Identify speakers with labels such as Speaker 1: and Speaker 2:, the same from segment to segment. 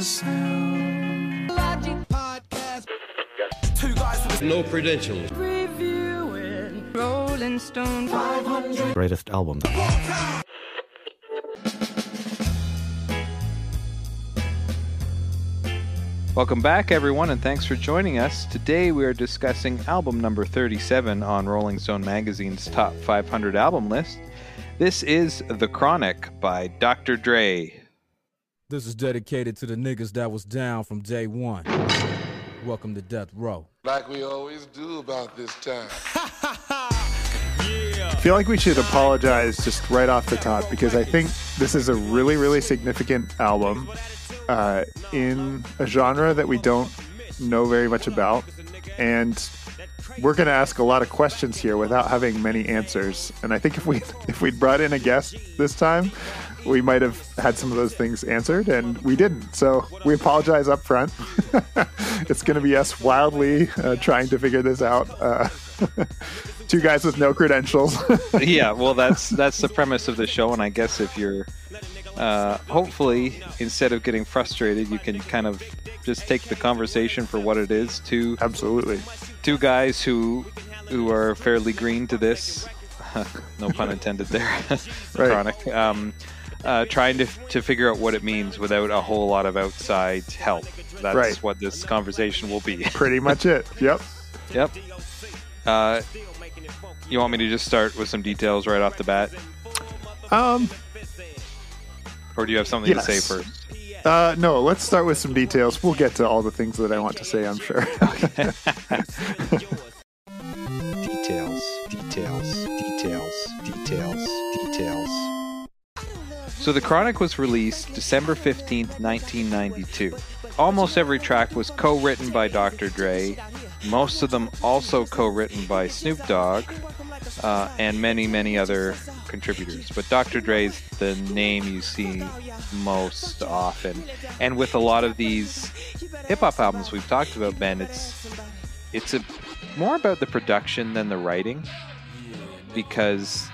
Speaker 1: sound.
Speaker 2: Two guys with
Speaker 3: No credentials.
Speaker 1: Reviewing Rolling Stone 500.
Speaker 4: Greatest album.
Speaker 5: Welcome back, everyone, and thanks for joining us. Today we are discussing album number 37 on Rolling Stone Magazine's Top 500 album list. This is The Chronic by Dr. Dre.
Speaker 6: This is dedicated to the niggas that was down from day one. Welcome to Death Row.
Speaker 7: Like we always do about this time.
Speaker 8: I feel like we should apologize just right off the top because I think this is a really, really significant album uh, in a genre that we don't know very much about. And we're going to ask a lot of questions here without having many answers. And I think if we if we'd brought in a guest this time, we might have had some of those things answered, and we didn't. So we apologize up front. it's going to be us wildly uh, trying to figure this out. Uh, two guys with no credentials.
Speaker 5: yeah, well, that's that's the premise of the show, and I guess if you're uh, hopefully instead of getting frustrated, you can kind of just take the conversation for what it is. Two
Speaker 8: Absolutely.
Speaker 5: two guys who who are fairly green to this. no pun intended there.
Speaker 8: Right.
Speaker 5: Chronic. Um, uh, trying to to figure out what it means without a whole lot of outside help. That's
Speaker 8: Right.
Speaker 5: what this conversation will be.
Speaker 8: Pretty much it. Yep.
Speaker 5: Yep. Uh, you want me to just start with some details right off the bat,
Speaker 8: Um.
Speaker 5: or do you have something
Speaker 8: Yes.
Speaker 5: to say first?
Speaker 8: Uh, no. Let's start with some details. We'll get to all the things that I want to say. I'm sure.
Speaker 5: Details, details, details, details, details. So the Chronic was released December 15th, 1992. Almost every track was co-written by Dr. Dre. Most of them also co-written by Snoop Dogg uh, and many, many other contributors. But Dr. Dre's the name you see most often. And with a lot of these hip hop albums we've talked about, Ben, it's it's a more about the production than the writing because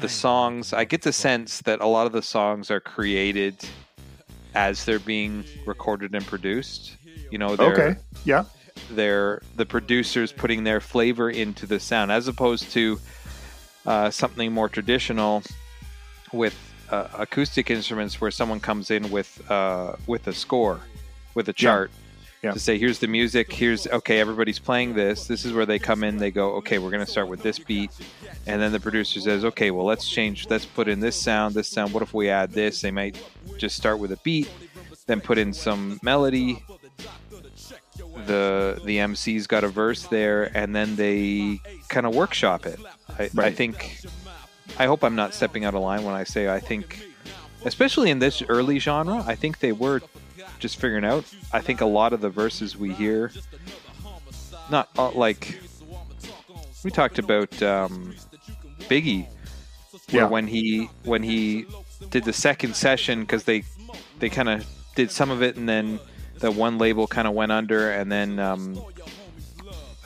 Speaker 5: the songs I get the sense that a lot of the songs are created as they're being recorded and produced. You know, they're
Speaker 8: okay. Yeah.
Speaker 5: they're the producers putting their flavor into the sound as opposed to uh, something more traditional with uh, acoustic instruments where someone comes in with uh, with a score with a chart
Speaker 8: Yeah.
Speaker 5: To say here's the music. Here's okay everybody's playing this. This is where they come in. They go okay we're going to start with this beat. And then the producer says okay well let's change let's put in this sound this sound. What if we add this? They might just start with a beat then put in some melody. The the MC's got a verse there, and then they kind of workshop it. I, I think. I hope I'm not stepping out of line when I say I think, especially in this early genre, I think they were just figuring out. I think a lot of the verses we hear, not uh, like we talked about um, Biggie, where
Speaker 8: Yeah.
Speaker 5: when he when he did the second session because they they kind of did some of it and then the one label kind of went under and then um,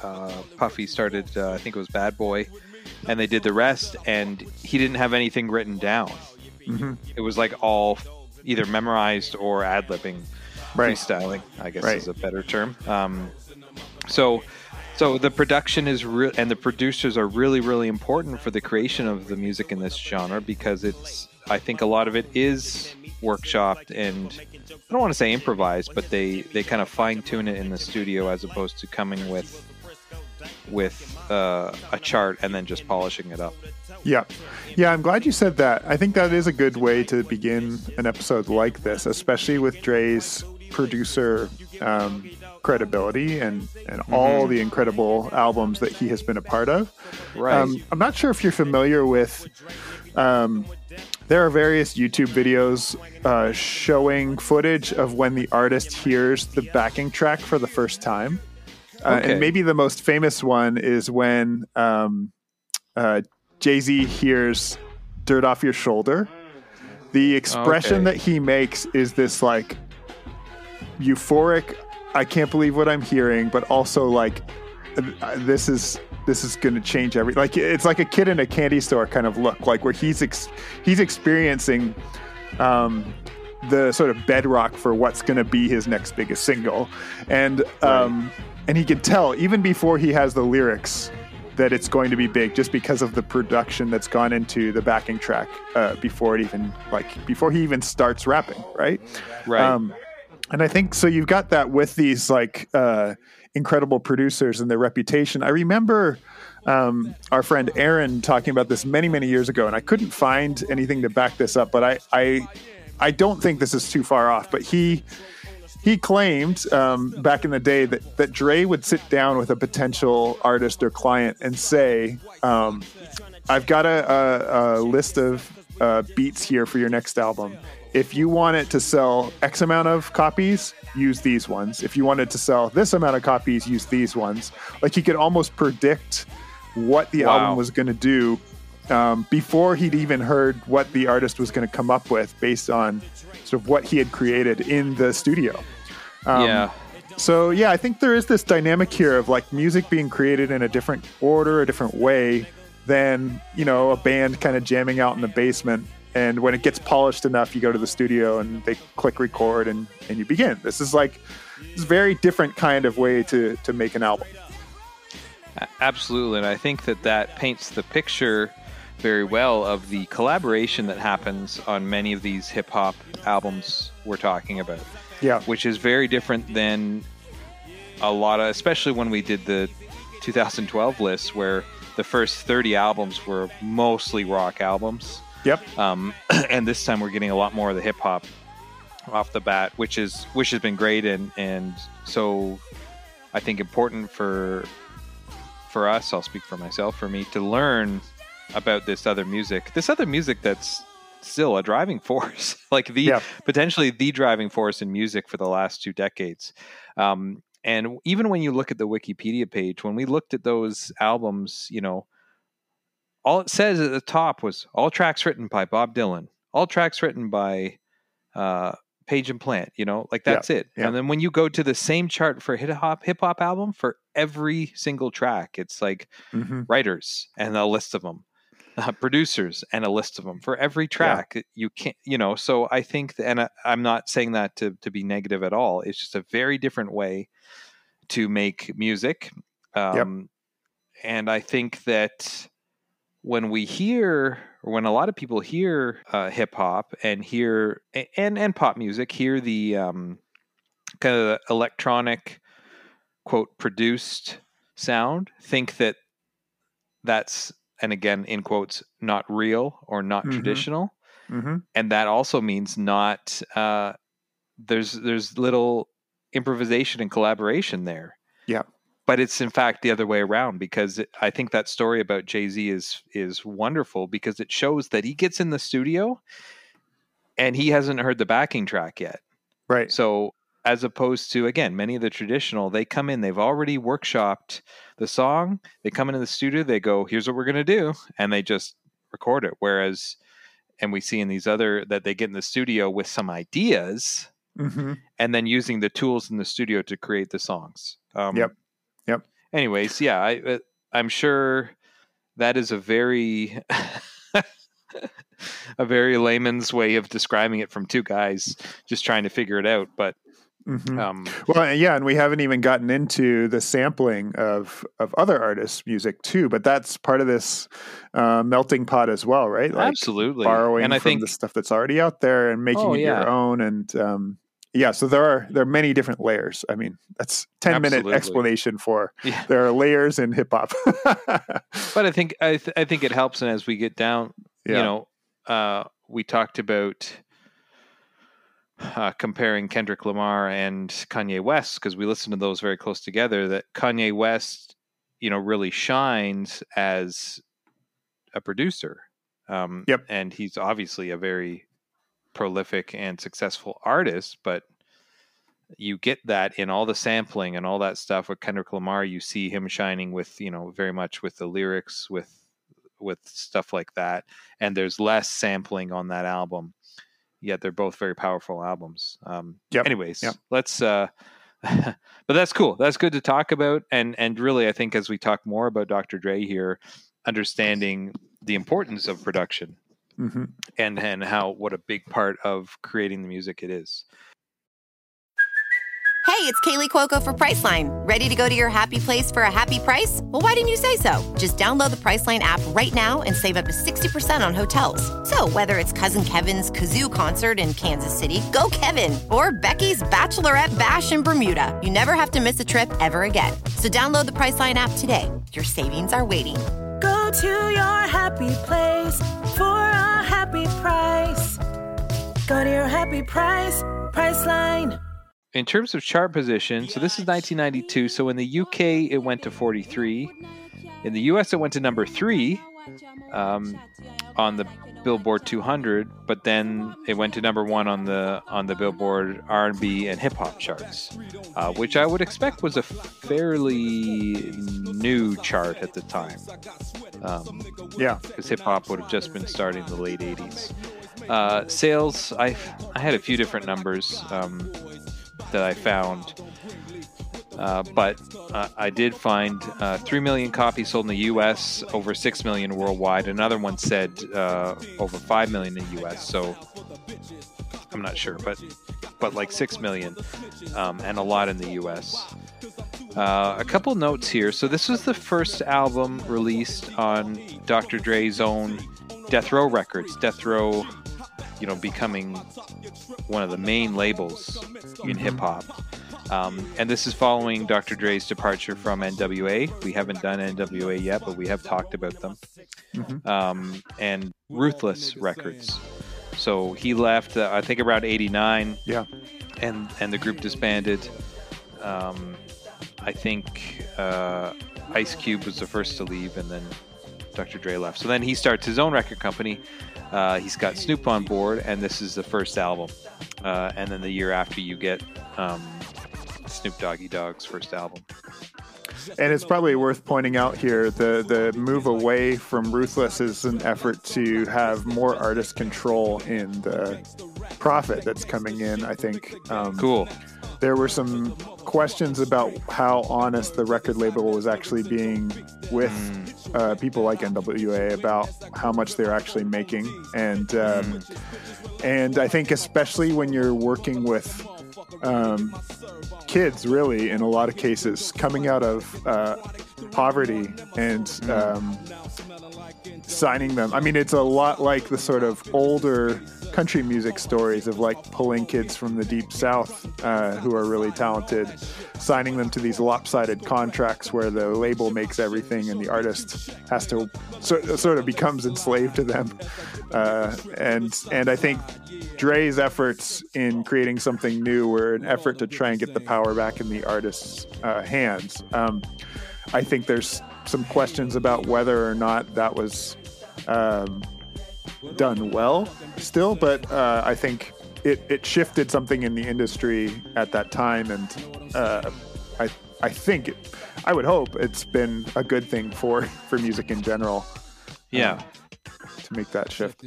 Speaker 5: uh, Puffy started uh, I think it was Bad Boy and they did the rest and he didn't have anything written down.
Speaker 8: Mhm.
Speaker 5: It was like all either memorized or ad libbing,
Speaker 8: Right.
Speaker 5: freestyling. I guess
Speaker 8: Right.
Speaker 5: is a better term. Um, so. So the production is real, and the producers are really, really important for the creation of the music in this genre because it's. I think a lot of it is workshopped and I don't want to say improvised, but they they kind of fine tune it in the studio as opposed to coming with with uh, a chart and then just polishing it up.
Speaker 8: Yeah. Yeah, I'm glad you said that. I think that is a good way to begin an episode like this, especially with Dre's producer um, credibility and, and all the incredible albums that he has been a part of.
Speaker 5: Right.
Speaker 8: Um, I'm not sure if you're familiar with. Um, there are various YouTube videos uh, showing footage of when the artist hears the backing track for the first time. Uh,
Speaker 5: Okay.
Speaker 8: And maybe the most famous one is when um, uh, Jay Z hears Dirt Off Your Shoulder. The expression
Speaker 5: Okay.
Speaker 8: that he makes is this like euphoric, I can't believe what I'm hearing, but also like this is this is going to change every like it's like a kid in a candy store kind of look like where he's ex- he's experiencing um the sort of bedrock for what's going to be his next biggest single, and um, and he can tell even before he has the lyrics that it's going to be big just because of the production that's gone into the backing track uh, before it even like before he even starts rapping, right?
Speaker 5: Right.
Speaker 8: Um, and I think so. You've got that with these like uh, incredible producers and their reputation. I remember um, our friend Aaron talking about this many, many years ago, and I couldn't find anything to back this up. But I, I, I don't think this is too far off. But he he claimed um, back in the day that that Dre would sit down with a potential artist or client and say, um, "I've got a, a, a list of uh, beats here for your next album. If you want it to sell X amount of copies, use these ones. If you wanted to sell this amount of copies, use these ones." Like he could almost predict what the
Speaker 5: Wow.
Speaker 8: album was going to do um, before he'd even heard what the artist was going to come up with based on sort of what he had created in the studio. Um,
Speaker 5: yeah.
Speaker 8: So yeah, I think there is this dynamic here of like music being created in a different order, a different way than you know a band kind of jamming out in the basement. And when it gets polished enough, you go to the studio and they click record and, and you begin. This is like this very different kind of way to to make an album.
Speaker 5: Absolutely, and I think that that paints the picture very well of the collaboration that happens on many of these hip hop albums we're talking about,
Speaker 8: Yeah,
Speaker 5: which is very different than a lot of, especially when we did the 2012 list, where the first 30 albums were mostly rock albums,
Speaker 8: yep,
Speaker 5: um, and this time we're getting a lot more of the hip hop off the bat, which is which has been great and and so I think important for for us. I'll speak for myself. For me to learn about this other music, this other music that's still a driving force, like the
Speaker 8: Yeah.
Speaker 5: potentially the driving force in music for the last two decades. Um, and even when you look at the Wikipedia page, when we looked at those albums, you know, all it says at the top was all tracks written by Bob Dylan, all tracks written by uh, Page and Plant. You know, like
Speaker 8: Yeah,
Speaker 5: that's it.
Speaker 8: yeah.
Speaker 5: And then when you go to the same chart for hip hop hip hop album for every single track, it's like
Speaker 8: hmm
Speaker 5: writers and a list of them, uh, producers and a list of them for every track. You can't, you know. So I think, and I, I'm not saying that to to be negative at all. It's just a very different way to make music. Um, And I think that when we hear, or when a lot of people hear uh, hip hop and hear and and pop music, hear the um, kind of the electronic quote produced sound, think that that's and again in quotes not real or not
Speaker 8: Mhm.
Speaker 5: traditional
Speaker 8: hmm
Speaker 5: and that also means not uh, there's there's little improvisation and collaboration there.
Speaker 8: Yeah.
Speaker 5: But it's in fact the other way around because I think that story about Jay Z is is wonderful because it shows that he gets in the studio and he hasn't heard the backing track yet.
Speaker 8: right.
Speaker 5: So as opposed to again, many of the traditional, they come in, they've already workshopped the song, they come into the studio, they go, here's what we're gonna do, and they just record it. Whereas and we see in these other that they get in the studio with some ideas
Speaker 8: hmm
Speaker 5: and then using the tools in the studio to create the songs. Um,
Speaker 8: Yep. Yep.
Speaker 5: Anyways, yeah, I, uh, I'm sure that is a very a very layman's way of describing it from two guys just trying to figure it out. But
Speaker 8: hmm
Speaker 5: um,
Speaker 8: Well, yeah, and we haven't even gotten into the sampling of of other artists' music too, but that's part of this uh, melting pot as well, right?
Speaker 5: absolutely,
Speaker 8: borrowing
Speaker 5: and I
Speaker 8: from
Speaker 5: think
Speaker 8: the stuff that's already out there and making
Speaker 5: Oh,
Speaker 8: it
Speaker 5: yeah.
Speaker 8: your own, and um, yeah, so there are there are many different layers. I mean, that's ten minute explanation for
Speaker 5: Yeah.
Speaker 8: there are layers in hip hop.
Speaker 5: but I think I, th- I think it helps, and as we get down, you know, uh, we talked about uh, comparing Kendrick Lamar and Kanye West because we listened to those very close together. That Kanye West, you know, really shines as a producer. Um,
Speaker 8: Yep.
Speaker 5: and he's obviously a very prolific and successful artist, but you get that in all the sampling and all that stuff with Kendrick Lamar. You see him shining with, you know, very much with the lyrics, with with stuff like that. And there's less sampling on that album. Yet they're both very powerful albums. Um,
Speaker 8: Yep.
Speaker 5: Anyways,
Speaker 8: Yep.
Speaker 5: let's. Uh, but that's cool. That's good to talk about. And and really, I think as we talk more about Dr. Dre here, understanding the importance of production
Speaker 8: hmm
Speaker 5: and and how what a big part of creating the music it is.
Speaker 2: Hey, it's Kaley Cuoco for Priceline. Ready to go to your happy place for a happy price? Well, why didn't you say so? Just download the Priceline app right now and save up to 60% on hotels. So, whether it's Cousin Kevin's Kazoo concert in Kansas City, go Kevin, or Becky's Bachelorette Bash in Bermuda, you never have to miss a trip ever again. So, download the Priceline app today. Your savings are waiting.
Speaker 1: Go to your happy place for a happy price. Go to your happy price, Priceline.
Speaker 5: In terms of chart position, so this is 1992. So in the UK, it went to 43. In the US, it went to number three um, on the Billboard 200, but then it went to number one on the on the Billboard R&B and hip hop charts, uh, which I would expect was a fairly new chart at the time, um,
Speaker 8: Yeah.
Speaker 5: because hip hop would have just been starting in the late 80s. Uh, sales, I I had a few different numbers um, that I found. Uh, but uh, I did find uh, 3 million copies sold in the US, over 6 million worldwide. Another one said uh, over 5 million in the US, so I'm not sure, but but like 6 million um, and a lot in the US. Uh, a couple notes here. So, this was the first album released on Dr. Dre's own Death Row Records. Death Row, you know, becoming one of the main labels in hip hop. Um, and this is following Dr. Dre's departure from NWA. We haven't done NWA yet, but we have talked about them. Um, and Ruthless Records. So he left, uh, I think, around '89,
Speaker 8: Yeah.
Speaker 5: and and the group disbanded. Um, I think uh, Ice Cube was the first to leave, and then Dr. Dre left. So then he starts his own record company. Uh, he's got Snoop on board, and this is the first album. Uh, and then the year after, you get um, Snoop Doggy Dogg's first album.
Speaker 8: And it's probably worth pointing out here the the move away from Ruthless is an effort to have more artist control in the profit that's coming in. I think. Um,
Speaker 5: Cool.
Speaker 8: There were some questions about how honest the record label was actually being with uh, people like NWA about how much they're actually making, and um, and I think especially when you're working with um, kids, really, in a lot of cases, coming out of uh, poverty and um, signing them. I mean, it's a lot like the sort of older country music stories of like pulling kids from the deep south uh, who are really talented, signing them to these lopsided contracts where the label makes everything and the artist has to sort, sort of becomes enslaved to them. Uh, and and I think Dre's efforts in creating something new were an effort to try and get the power back in the artist's uh, hands. Um, I think there's some questions about whether or not that was um, done well still, but uh, I think it, it shifted something in the industry at that time, and uh, I I think it, I would hope it's been a good thing for for music in general
Speaker 5: Yeah.
Speaker 8: to make that shift.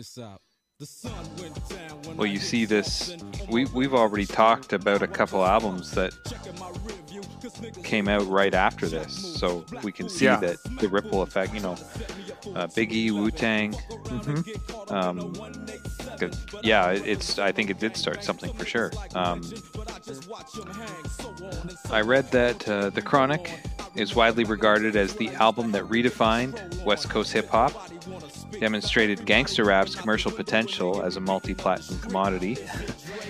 Speaker 5: Well, you see this. We we've already talked about a couple albums that came out right after this, so we can see
Speaker 8: Yeah.
Speaker 5: that the ripple effect. You know, uh, Biggie, Wu Tang. Um, 'cause- yeah, it's. I think it did start something for sure. Um, I read that uh, The Chronic is widely regarded as the album that redefined West Coast hip hop, demonstrated gangster rap's commercial potential as a multi platinum commodity,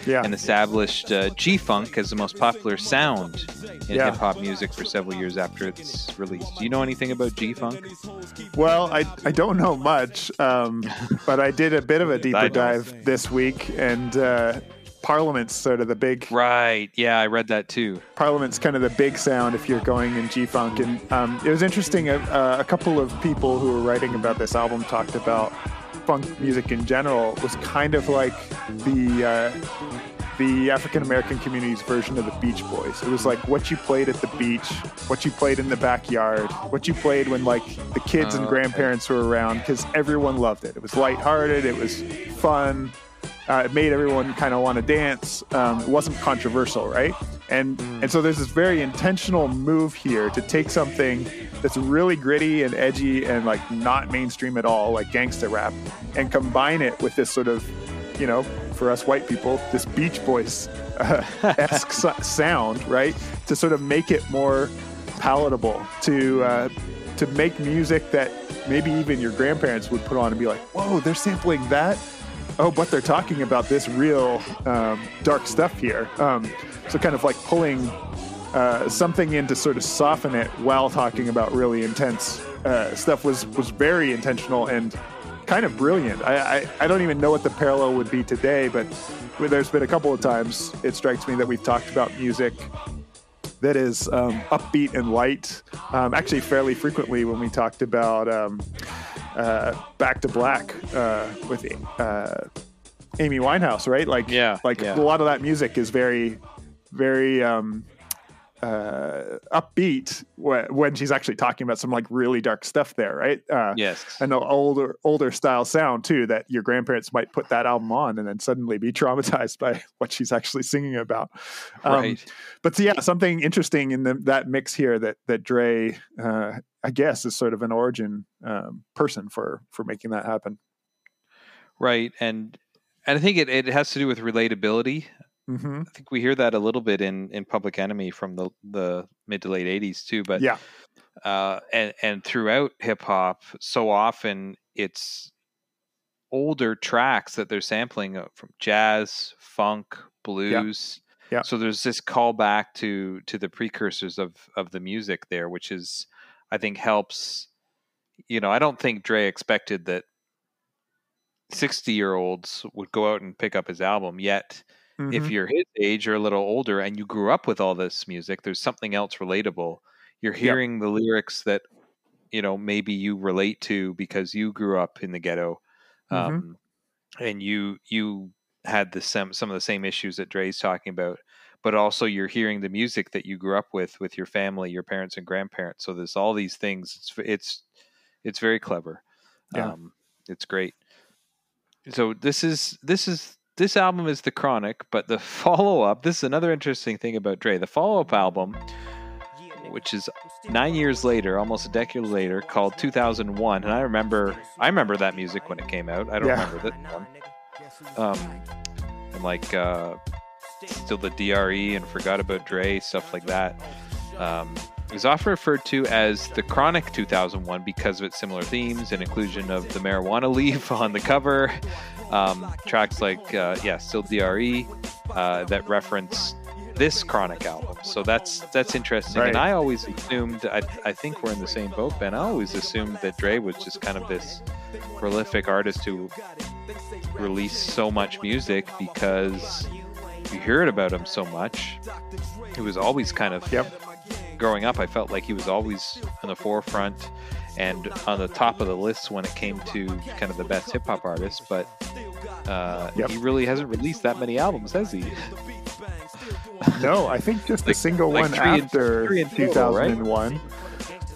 Speaker 8: Yeah,
Speaker 5: and established uh, G Funk as the most popular sound in
Speaker 8: Yeah.
Speaker 5: hip hop music for several years after its release. Do you know anything about G Funk?
Speaker 8: Well, I, I don't know much, um, but I did a bit of a deeper dive this week, and uh, Parliament's sort of the big
Speaker 5: Right. Yeah, I read that too.
Speaker 8: Parliament's kind of the big sound if you're going in G Funk. And um, it was interesting. Uh, a couple of people who were writing about this album talked about funk music in general was kind of like the uh, the African American community's version of the Beach Boys. It was like what you played at the beach, what you played in the backyard, what you played when like the kids and
Speaker 5: Oh,
Speaker 8: grandparents were around because everyone loved it. It was lighthearted. It was fun. Uh, it made everyone kind of want to dance. Um, it wasn't controversial, right? and and so there's this very intentional move here to take something that's really gritty and edgy and like not mainstream at all, like gangsta rap, and combine it with this sort of, you know, for us white people, this Beach Boys uh, esque sound, right? To sort of make it more palatable, to uh, to make music that maybe even your grandparents would put on and be like, "Whoa, they're sampling that." Oh, but they're talking about this real um, dark stuff here. Um, so kind of like pulling uh, something in to sort of soften it while talking about really intense uh, stuff was was very intentional and kind of brilliant. I, I, I don't even know what the parallel would be today, but there's been a couple of times it strikes me that we've talked about music that is um, upbeat and light. Um, actually, fairly frequently when we talked about um, uh, Back to Black uh, with uh, Amy Winehouse, right? Like,
Speaker 5: yeah,
Speaker 8: like
Speaker 5: yeah.
Speaker 8: a lot of that music is very, very um, uh, upbeat when she's actually talking about some like really dark stuff there, right? Uh,
Speaker 5: yes,
Speaker 8: and the older older style sound too. That your grandparents might put that album on and then suddenly be traumatized by what she's actually singing about.
Speaker 5: Um, right.
Speaker 8: But yeah, something interesting in the, that mix here that that Dre, uh, I guess, is sort of an origin um, person for for making that happen.
Speaker 5: Right, and and I think it, it has to do with relatability.
Speaker 8: Mm-hmm.
Speaker 5: I think we hear that a little bit in, in Public Enemy from the, the mid to late '80s too. But
Speaker 8: yeah,
Speaker 5: uh, and and throughout hip hop, so often it's older tracks that they're sampling from jazz, funk, blues.
Speaker 8: Yeah. yeah.
Speaker 5: So there's this callback to to the precursors of of the music there, which is I think helps. You know, I don't think Dre expected that 60 year olds would go out and pick up his album yet
Speaker 8: mm-hmm.
Speaker 5: if you're his age or a little older and you grew up with all this music there's something else relatable you're hearing yep. the lyrics that you know maybe you relate to because you grew up in the ghetto
Speaker 8: mm-hmm.
Speaker 5: um, and you you had the some some of the same issues that Dre's talking about but also you're hearing the music that you grew up with with your family your parents and grandparents so there's all these things it's it's it's very clever
Speaker 8: yeah.
Speaker 5: um, it's great so this is this is this album is the chronic but the follow-up this is another interesting thing about dre the follow-up album which is nine years later almost a decade later called 2001 and i remember i remember that music when it came out i don't
Speaker 8: Yeah.
Speaker 5: remember this one um and like uh still the dre and forgot about dre stuff like that um it was often referred to as the Chronic 2001 because of its similar themes and inclusion of the marijuana leaf on the cover. Um, tracks like, uh, yeah, still DRE uh, that reference this Chronic album. So that's that's interesting.
Speaker 8: Right.
Speaker 5: And I always assumed, I, I think we're in the same boat, Ben. I always assumed that Dre was just kind of this prolific artist who released so much music because you heard about him so much. It was always kind of
Speaker 8: Yep.
Speaker 5: growing up, I felt like he was always in the forefront and on the top of the list when it came to kind of the best hip hop artists. But uh,
Speaker 8: Yep.
Speaker 5: he really hasn't released that many albums, has he?
Speaker 8: No, I think just the
Speaker 5: Like-
Speaker 8: single
Speaker 5: like
Speaker 8: one after
Speaker 5: three in total, right?
Speaker 8: 2001.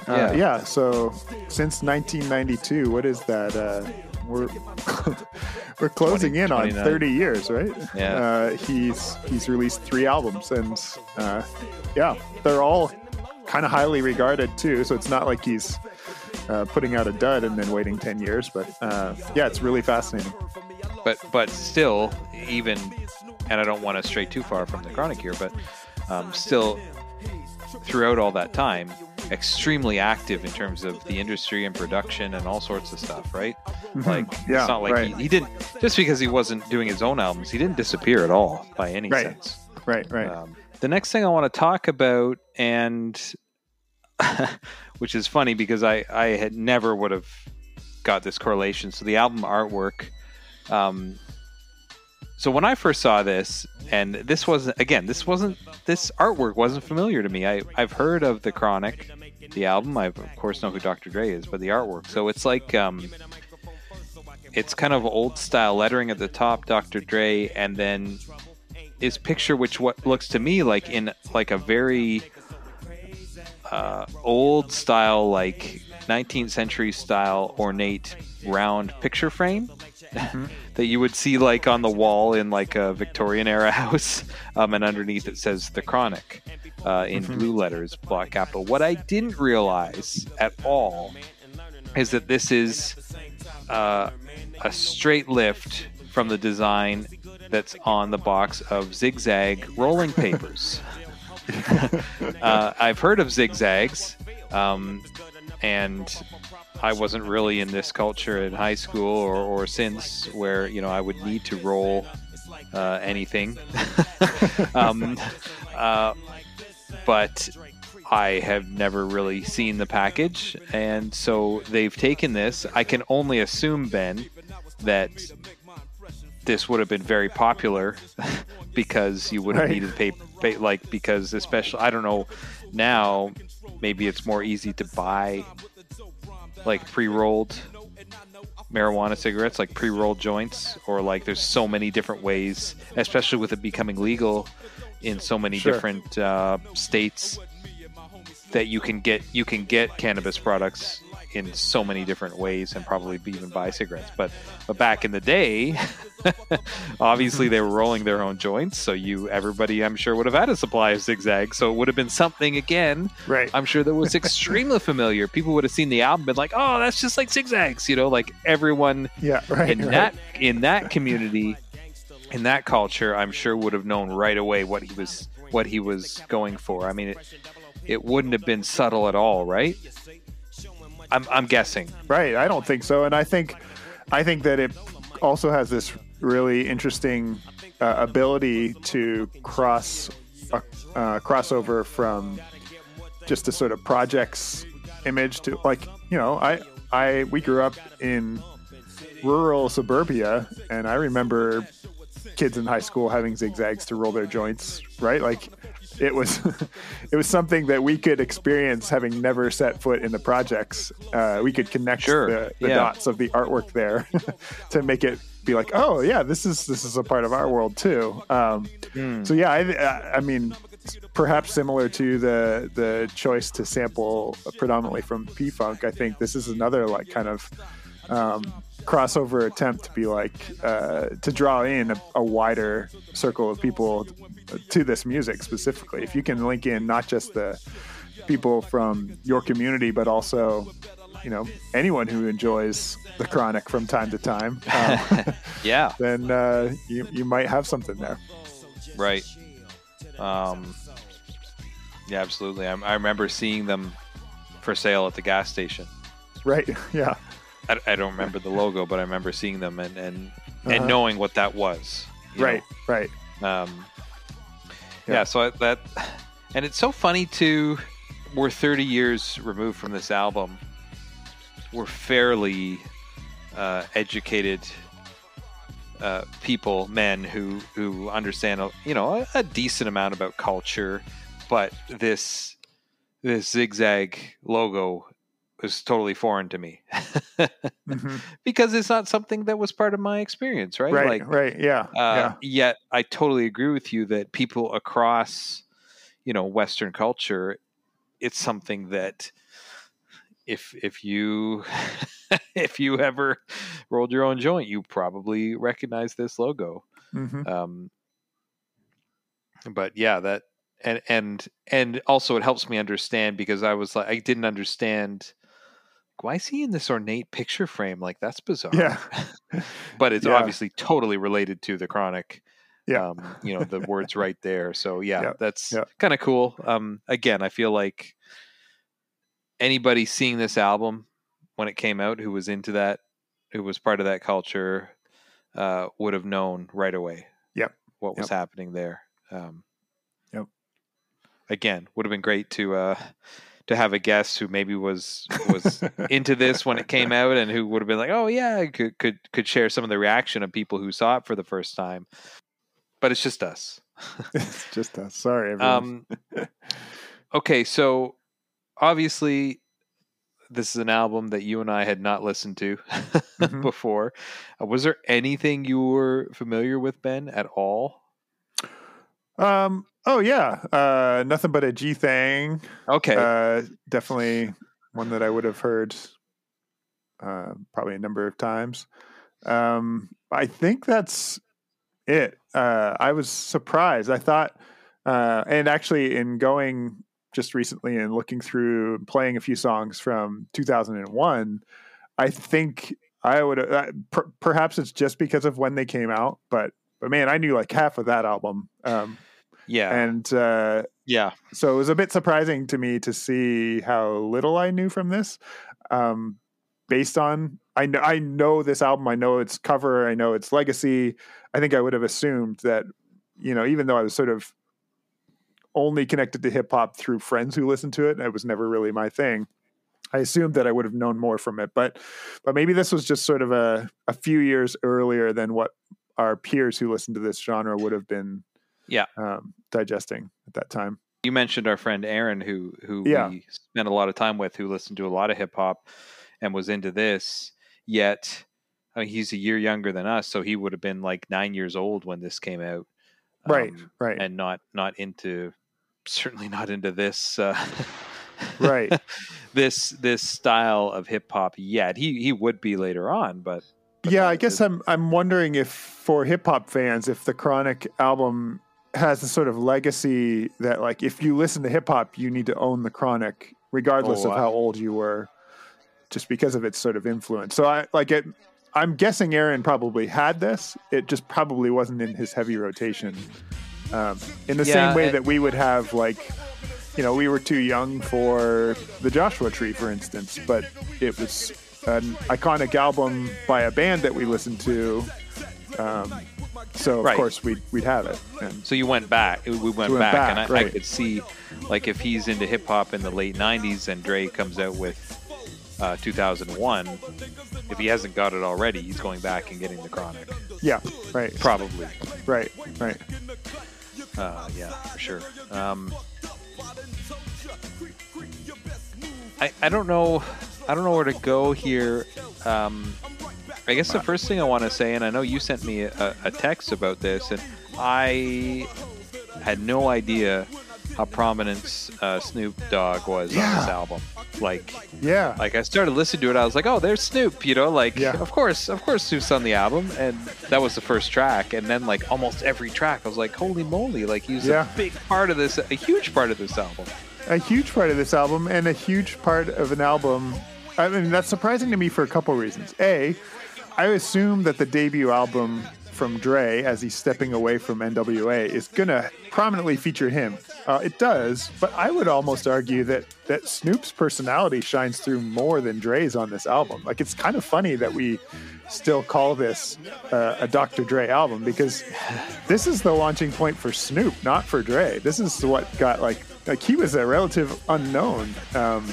Speaker 8: Uh,
Speaker 5: Yeah.
Speaker 8: yeah. So since 1992, what is that? Uh, we're we're closing
Speaker 5: 20,
Speaker 8: in on
Speaker 5: 29.
Speaker 8: 30 years, right?
Speaker 5: Yeah.
Speaker 8: Uh, he's he's released three albums, and uh, yeah, they're all kind of highly regarded too. So it's not like he's uh, putting out a dud and then waiting 10 years, but uh, yeah, it's really fascinating.
Speaker 5: But but still, even and I don't want to stray too far from the chronic here, but um, still throughout all that time, extremely active in terms of the industry and production and all sorts of stuff, right? Like
Speaker 8: Mm-hmm. Yeah,
Speaker 5: it's not like
Speaker 8: right.
Speaker 5: he, he didn't just because he wasn't doing his own albums, he didn't disappear at all by any
Speaker 8: Right.
Speaker 5: sense.
Speaker 8: Right, right.
Speaker 5: Um, the next thing I want to talk about, and which is funny because I, I had never would have got this correlation. So the album artwork. Um, so when I first saw this, and this wasn't again, this wasn't this artwork wasn't familiar to me. I I've heard of the Chronic, the album. I of course know who Dr. Dre is, but the artwork. So it's like um, it's kind of old style lettering at the top, Dr. Dre, and then his picture, which what looks to me like in like a very uh, old style, like 19th century style ornate round picture frame. that you would see like on the wall in like a Victorian era house, um, and underneath it says the Chronic uh, in blue letters, block capital. What I didn't realize at all is that this is uh, a straight lift from the design that's on the box of zigzag rolling papers. uh, I've heard of zigzags, um, and I wasn't really in this culture in high school or, or since where you know I would need to roll uh, anything. um, uh, but I have never really seen the package, and so they've taken this. I can only assume, Ben, that this would have been very popular because you would have
Speaker 8: Right.
Speaker 5: needed paper, pa- like because especially I don't know now. Maybe it's more easy to buy like pre-rolled marijuana cigarettes, like pre-rolled joints, or like there's so many different ways, especially with it becoming legal in so many
Speaker 8: Sure.
Speaker 5: different uh, states that you can get you can get cannabis products in so many different ways and probably even buy cigarettes. But but back in the day, obviously they were rolling their own joints, so you everybody I'm sure would have had a supply of zigzag. So it would have been something again.
Speaker 8: Right.
Speaker 5: I'm sure that was extremely familiar. People would have seen the album, and like, "Oh, that's just like zigzags," you know, like everyone
Speaker 8: yeah. Right.
Speaker 5: in
Speaker 8: right.
Speaker 5: that in that community, in that culture, I'm sure would have known right away what he was what he was going for. I mean, it, it wouldn't have been subtle at all, right? I'm, I'm guessing.
Speaker 8: Right. I don't think so, and I think I think that it also has this really interesting uh, ability to cross uh, uh, crossover from just a sort of projects image to like you know I I we grew up in rural suburbia, and I remember kids in high school having zigzags to roll their joints. Right, like it was it was something that we could experience having never set foot in the projects. Uh, we could connect
Speaker 5: Sure,
Speaker 8: the, the
Speaker 5: yeah.
Speaker 8: dots of the artwork there to make it be like, oh yeah, this is this is a part of our world too. Um, So yeah, I, I- I mean, perhaps similar to the the choice to sample predominantly from P Funk, I think this is another like kind of um, crossover attempt to be like uh, to draw in a, a wider circle of people to this music specifically. If you can link in not just the people from your community, but also you know anyone who enjoys the chronic from time to time, um,
Speaker 5: Yeah,
Speaker 8: then uh, you you might have something there.
Speaker 5: right. Um, yeah, absolutely. I, I remember seeing them for sale at the gas station.
Speaker 8: Right? Yeah.
Speaker 5: I, I don't remember the logo, but I remember seeing them and and,
Speaker 8: Uh-huh.
Speaker 5: and knowing what that was.
Speaker 8: Right. Right.
Speaker 5: Um,
Speaker 8: Yeah.
Speaker 5: yeah. So I, that, and it's so funny to. We're 30 years removed from this album. We're fairly uh, educated uh, people, men who who understand, a- you know, a, a decent amount about culture, but this this zigzag logo is totally foreign to me
Speaker 8: Mhm.
Speaker 5: because it's not something that was part of my experience, right?
Speaker 8: Right.
Speaker 5: Like,
Speaker 8: right. Yeah.
Speaker 5: uh, Yet I totally agree with you that people across, you know, Western culture, it's something that if if you if you ever rolled your own joint, you probably recognize this logo.
Speaker 8: yeah. hmm
Speaker 5: Um, but yeah, that and and and also it helps me understand because I was like I didn't understand. Why is he in this ornate picture frame? Like that's bizarre.
Speaker 8: Yeah.
Speaker 5: but it's
Speaker 8: Yeah.
Speaker 5: obviously totally related to the chronic.
Speaker 8: Yeah.
Speaker 5: Um, you know, the words right there. So yeah,
Speaker 8: Yeah,
Speaker 5: that's
Speaker 8: yeah.
Speaker 5: kind of cool. Um, again, I feel like anybody seeing this album when it came out who was into that, who was part of that culture, uh, would have known right away.
Speaker 8: Yep.
Speaker 5: What was happening there. Um,
Speaker 8: Yep.
Speaker 5: Again, would have been great to uh, to have a guest who maybe was was into this when it came out and who would have been like, "Oh yeah," could could could share some of the reaction of people who saw it for the first time. But it's just us.
Speaker 8: it's just us. Sorry, everyone.
Speaker 5: Um, okay, so obviously, this is an album that you and I had not listened to
Speaker 8: Mhm.
Speaker 5: before. Uh, was there anything you were familiar with, Ben, at all?
Speaker 8: Um. Oh yeah. Uh. Nothing but a G thing.
Speaker 5: Okay,
Speaker 8: Uh. Definitely one that I would have heard. Uh. Probably a number of times. Um, I think that's it. Uh, I was surprised. I thought, uh, and actually, in going just recently and looking through playing a few songs from 2001, I think I would. Uh, per- perhaps it's just because of when they came out, but but man, I knew like half of that album. Um,
Speaker 5: Yeah.
Speaker 8: and uh,
Speaker 5: yeah.
Speaker 8: so it was a bit surprising to me to see how little I knew from this. Um, based on I know I know this album, I know its cover, I know its legacy. I think I would have assumed that you know, even though I was sort of only connected to hip hop through friends who listened to it, and it was never really my thing. I assumed that I would have known more from it, but but maybe this was just sort of a a few years earlier than what our peers who listened to this genre would have been
Speaker 5: Yeah.
Speaker 8: um, digesting at that time.
Speaker 5: You mentioned our friend Aaron, who who
Speaker 8: Yeah.
Speaker 5: we spent a lot of time with, who listened to a lot of hip hop and was into this. Yet, I mean, he's a year younger than us, so he would have been like nine years old when this came out,
Speaker 8: Right,
Speaker 5: um,
Speaker 8: right.
Speaker 5: and not not into certainly not into this uh,
Speaker 8: Right.
Speaker 5: this this style of hip hop yet. He he would be later on, but,
Speaker 8: yeah, I guess I'm I'm wondering if for hip hop fans, if the Chronic album has a sort of legacy that like if you listen to hip hop, you need to own the Chronic, regardless
Speaker 5: Oh,
Speaker 8: of how old you were, just because of its sort of influence. So I like it. I'm guessing Aaron probably had this. It just probably wasn't in his heavy rotation. Um, in the
Speaker 5: Yeah,
Speaker 8: same way
Speaker 5: it-
Speaker 8: that we would have like, you know, we were too young for the Joshua Tree, for instance, but it was an iconic album by a band that we listened to. Um, so of
Speaker 5: Right.
Speaker 8: course we'd we'd have it. And
Speaker 5: So you went back. We went,
Speaker 8: went
Speaker 5: back,
Speaker 8: back,
Speaker 5: and I, I could see, like, if he's into hip hop in the late '90s and Dre comes out with uh, 2001, if he hasn't got it already, he's going back and getting the Chronic.
Speaker 8: yeah, right,
Speaker 5: Probably.
Speaker 8: right, right.
Speaker 5: Uh, yeah, for sure. Um, I I don't know. I don't know where to go here. Um, I guess the first thing I want to say, and I know you sent me a, a text about this, and I had no idea how prominent uh, Snoop Dogg was on this
Speaker 8: Yeah.
Speaker 5: album. Like,
Speaker 8: Yeah,
Speaker 5: like I started listening to it, I was like, "Oh, there's Snoop," you know, like
Speaker 8: Yeah.
Speaker 5: of course, of course, Snoop's on the album, and that was the first track, and then like almost every track, I was like, "Holy moly!" Like he's
Speaker 8: Yeah.
Speaker 5: a big part of this, a huge part of this album.
Speaker 8: a huge part of this album and a huge part of an album. I mean, that's surprising to me for a couple reasons. A, I assume that the debut album from Dre, as he's stepping away from NWA, is gonna prominently feature him. Uh, it does, but I would almost argue that that Snoop's personality shines through more than Dre's on this album. Like, it's kind of funny that we still call this uh, a Dr. Dre album because this is the launching point for Snoop, not for Dre. This is what got like like he was a relative unknown um,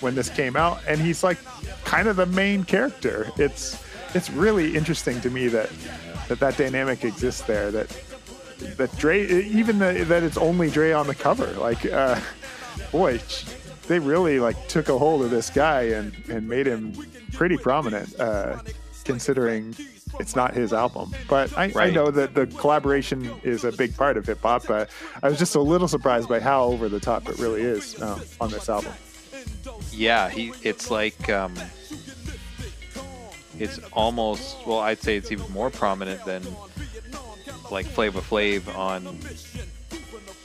Speaker 8: when this came out, and he's like kind of the main character. It's it's really interesting to me that that that dynamic exists there. That that Dre, even the, that it's only Dre on the cover. Like, uh, boy, they really like took a hold of this guy and and made him pretty prominent, uh, considering it's not his album. But I, I know that the collaboration is a big part of hip hop. But I was just a little surprised by how over the top it really is um, on this album.
Speaker 5: Yeah, he. It's like um, it's almost. Well, I'd say it's even more prominent than like Flavor Flav on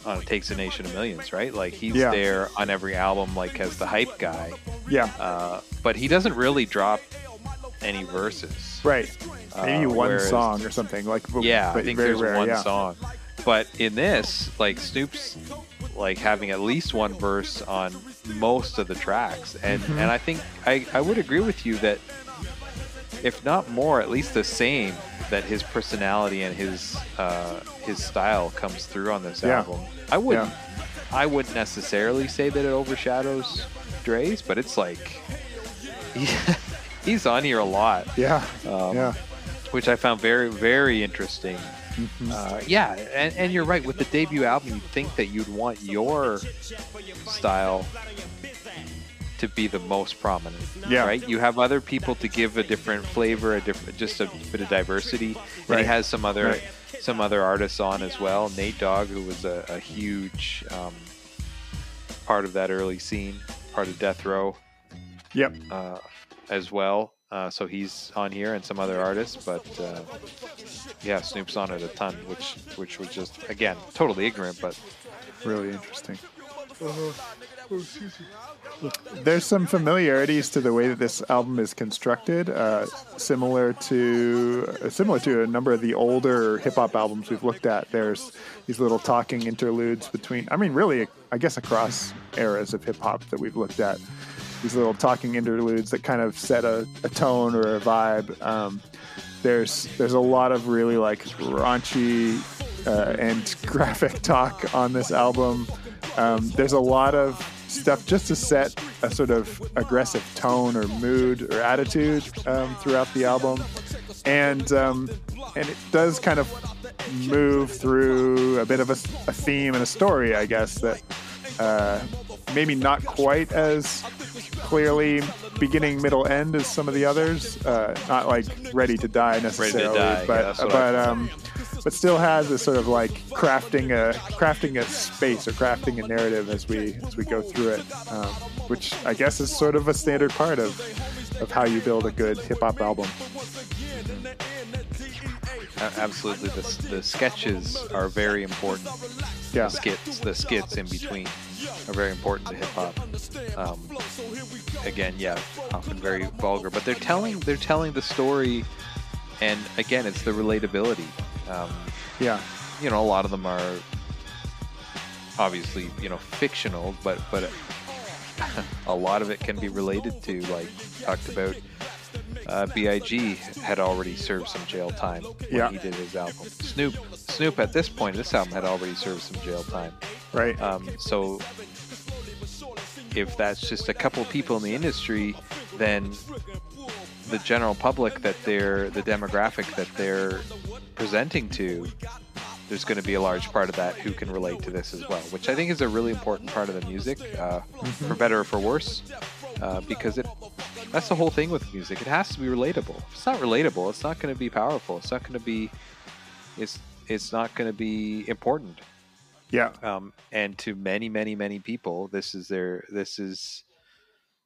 Speaker 5: on Takes a Nation of Millions, right? Like he's
Speaker 8: Yeah.
Speaker 5: there on every album, like as the hype guy.
Speaker 8: Yeah,
Speaker 5: Uh, but he doesn't really drop any verses.
Speaker 8: right. Maybe
Speaker 5: Uh,
Speaker 8: one
Speaker 5: whereas-
Speaker 8: song or something like. but-
Speaker 5: Yeah, I think there's
Speaker 8: rare,
Speaker 5: one
Speaker 8: yeah.
Speaker 5: song. But in this, like Snoop's like having at least one verse on most of the tracks. And
Speaker 8: Mm-hmm.
Speaker 5: and I think I, I would agree with you that if not more, at least the same, that his personality and his uh, his style comes through on this
Speaker 8: Yeah.
Speaker 5: album. I wouldn't
Speaker 8: Yeah.
Speaker 5: I wouldn't necessarily say that it overshadows Dre's, but it's like he, he's on here a lot
Speaker 8: Yeah,
Speaker 5: Um,
Speaker 8: yeah.
Speaker 5: which I found very, very interesting.
Speaker 8: Mm-hmm.
Speaker 5: Uh, yeah, and, and you're right. With the debut album, you'd think that you'd want your style to be the most prominent.
Speaker 8: Yeah.
Speaker 5: Right. You have other people to give a different flavor, a different, just a bit of diversity. And he has some other,
Speaker 8: Right.
Speaker 5: some other artists on as well. Nate Dogg, who was a, a huge um, part of that early scene, part of Death Row
Speaker 8: Yep.
Speaker 5: uh, as well. Uh, so he's on here and some other artists, but uh, yeah, Snoop's on it a ton, which which was just again totally ignorant, but
Speaker 8: really interesting. There's some familiarities to the way that this album is constructed, uh, similar to uh, similar to a number of the older hip hop albums we've looked at. There's these little talking interludes between. I mean, really, I guess across eras of hip hop that we've looked at. These little talking interludes that kind of set a, a tone or a vibe. Um, there's there's a lot of really like raunchy uh, and graphic talk on this album. Um, there's a lot of stuff just to set a sort of aggressive tone or mood or attitude um, throughout the album, and um, and it does kind of move through a bit of a, a theme and a story, I guess that uh, maybe not quite as clearly beginning, middle, end as some of the others. Uh, not like ready to die necessarily,
Speaker 5: die,
Speaker 8: but
Speaker 5: yeah,
Speaker 8: but um, but still has this sort of like crafting a crafting a space or crafting a narrative as we as we go through it, um, which I guess is sort of a standard part of of how you build a good hip hop album.
Speaker 5: absolutely the, the sketches are very important.
Speaker 8: Yeah.
Speaker 5: The skits, the skits in between are very important to hip hop. Um, again, yeah, often very vulgar, but they're telling they're telling the story, and again, it's the relatability. Um,
Speaker 8: Yeah,
Speaker 5: you know, a lot of them are obviously you know fictional, but but a lot of it can be related to like talked about. Uh, Big had already served some jail time when
Speaker 8: Yeah.
Speaker 5: he did his album. Snoop, Snoop at this point, this album had already served some jail time.
Speaker 8: right.
Speaker 5: Um, so if that's just a couple people in the industry, then the general public that they're the demographic that they're presenting to, there's going to be a large part of that who can relate to this as well, which I think is a really important part of the music, uh, for better or for worse, uh, because it. That's the whole thing with music. It has to be relatable. If it's not relatable, it's not going to be powerful. It's not going to be. It's it's not going to be important
Speaker 8: yeah,
Speaker 5: um, and to many many many people this is their this is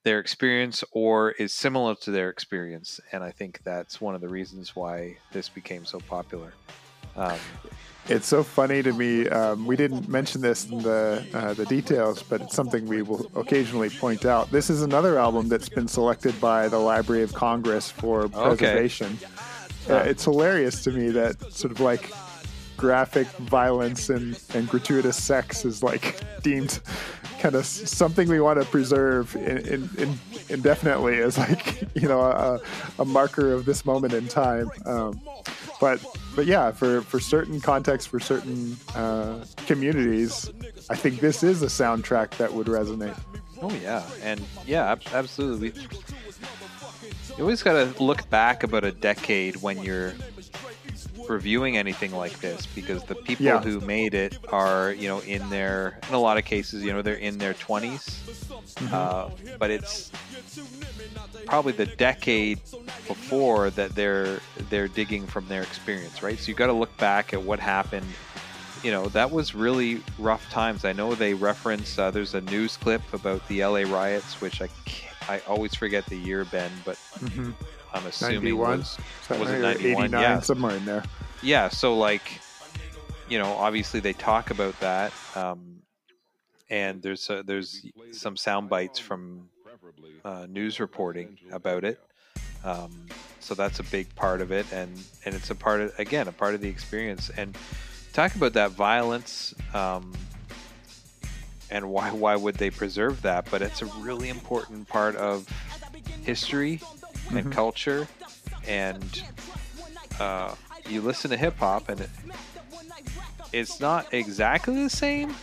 Speaker 5: their experience or is similar to their experience and i think that's one of the reasons why this became so popular um,
Speaker 8: It's so funny to me. Um, we didn't mention this in the uh, the details, but it's something we will occasionally point out. This is another album that's been selected by the Library of Congress for preservation. Uh, it's hilarious to me that sort of like graphic violence and, and gratuitous sex is like deemed kind of something we want to preserve in, in, in indefinitely as like you know a, a marker of this moment in time. Um, but but yeah, for for certain contexts, for certain uh, communities, I think this is a soundtrack that would resonate.
Speaker 5: oh yeah and yeah absolutely you always got to look back about a decade when you're reviewing anything like this because the people
Speaker 8: Yeah.
Speaker 5: who made it are you know in their in a lot of cases you know they're in their 20s uh, but it's probably the decade before that they're they're digging from their experience right? So you got to look back at what happened. You know that was really rough times. I know they reference uh, there's a news clip about the la riots which i can't, i always forget the year ben but i'm assuming
Speaker 8: 91?
Speaker 5: was, was it
Speaker 8: or
Speaker 5: 91
Speaker 8: 89,
Speaker 5: yeah
Speaker 8: somewhere in there.
Speaker 5: yeah so like you know obviously they talk about that um, and there's uh there's some sound bites from uh, news reporting about it um, so that's a big part of it and and it's a part of again a part of the experience and talk about that violence um, and why why would they preserve that but it's a really important part of history and culture and uh, you listen to hip hop and it, it's not exactly the same,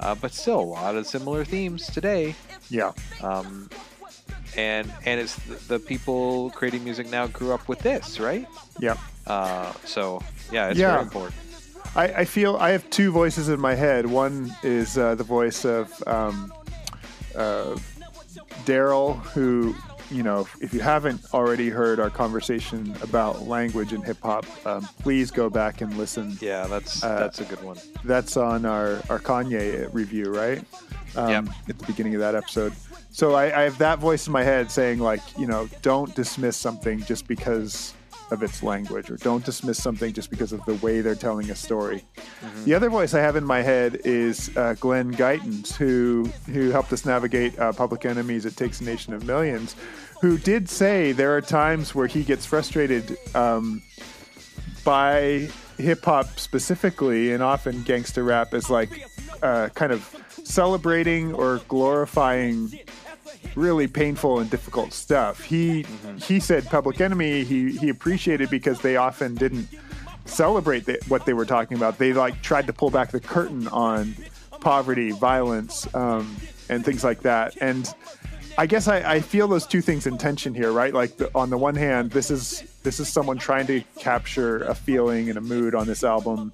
Speaker 5: uh, but still a lot of similar themes today.
Speaker 8: Yeah,
Speaker 5: Um, and and it's the, the people creating music now grew up with this, right?
Speaker 8: yeah.
Speaker 5: Uh, so yeah, it's
Speaker 8: Yeah.
Speaker 5: very important.
Speaker 8: I, I feel I have two voices in my head. One is uh, the voice of um, uh, Daryl, who, you know, if you haven't already heard our conversation about language in hip hop, um, please go back and listen.
Speaker 5: Yeah, that's
Speaker 8: Uh,
Speaker 5: that's a good one.
Speaker 8: That's on our, our Kanye review, right? Um,
Speaker 5: Yep.
Speaker 8: At the beginning of that episode. so I, I have that voice in my head saying like, you know, don't dismiss something just because of its language, or don't dismiss something just because of the way they're telling a story. The other voice I have in my head is uh, Glenn Guytons, who who helped us navigate uh, Public Enemy's. It takes a nation of millions. Who did say there are times where he gets frustrated um, by hip hop specifically, and often gangster rap as like uh, kind of celebrating or glorifying really painful and difficult stuff. He he said Public Enemy he he appreciated because they often didn't celebrate the, what they were talking about. They like tried to pull back the curtain on poverty, violence, um, and things like that. And I guess I, I feel those two things in tension here, right? Like the, on the one hand, this is this is someone trying to capture a feeling and a mood on this album,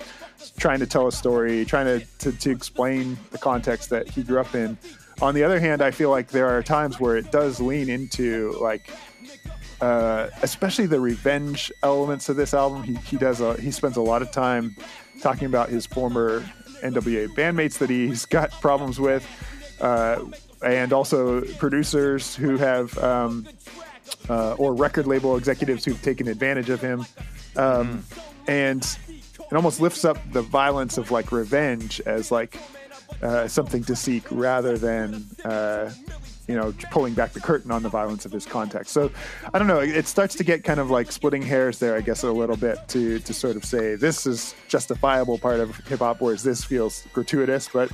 Speaker 8: trying to tell a story, trying to, to, to explain the context that he grew up in. On the other hand, I feel like there are times where it does lean into like uh, especially the revenge elements of this album. He, he does a, he spends a lot of time talking about his former NWA bandmates that he's got problems with, uh, and also producers who have um, uh, or record label executives who've taken advantage of him, um, and it almost lifts up the violence of like revenge as like uh, something to seek rather than uh, you know pulling back the curtain on the violence of his context. So I don't know. It starts to get kind of like splitting hairs there, I guess, a little bit to to sort of say this is justifiable part of hip hop, whereas this feels gratuitous. But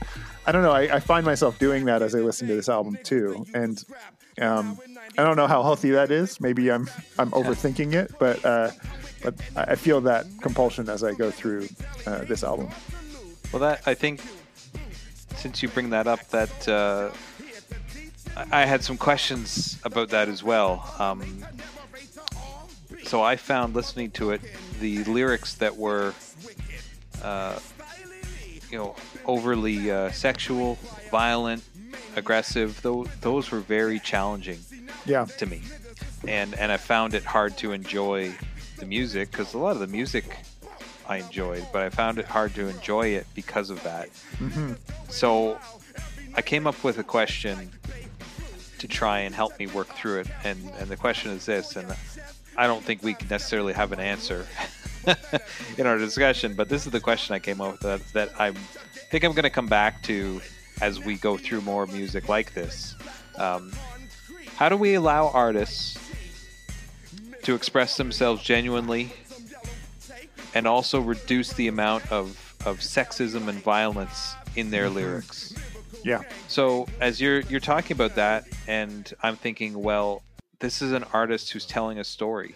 Speaker 8: I don't know. I, I find myself doing that as I listen to this album too, and um, I don't know how healthy that is. Maybe I'm I'm overthinking it, but uh, but I I feel that compulsion as I go through uh, this album.
Speaker 5: Well, that I think since you bring that up, that uh, I had some questions about that as well. Um, so I found listening to it, the lyrics that were, uh, you know, overly uh, sexual, violent, aggressive. Those those were very challenging
Speaker 8: Yeah,
Speaker 5: to me, and and I found it hard to enjoy the music because a lot of the music I enjoyed, but I found it hard to enjoy it because of that. So I came up with a question to try and help me work through it, and and the question is this, and I don't think we can necessarily have an answer in our discussion, but this is the question I came up with that, that I think I'm going to come back to as we go through more music like this. Um, how do we allow artists to express themselves genuinely and also reduce the amount of, of sexism and violence in their mm-hmm. lyrics?
Speaker 8: yeah,
Speaker 5: So as you're you're talking about that, and I'm thinking, well, this is an artist who's telling a story.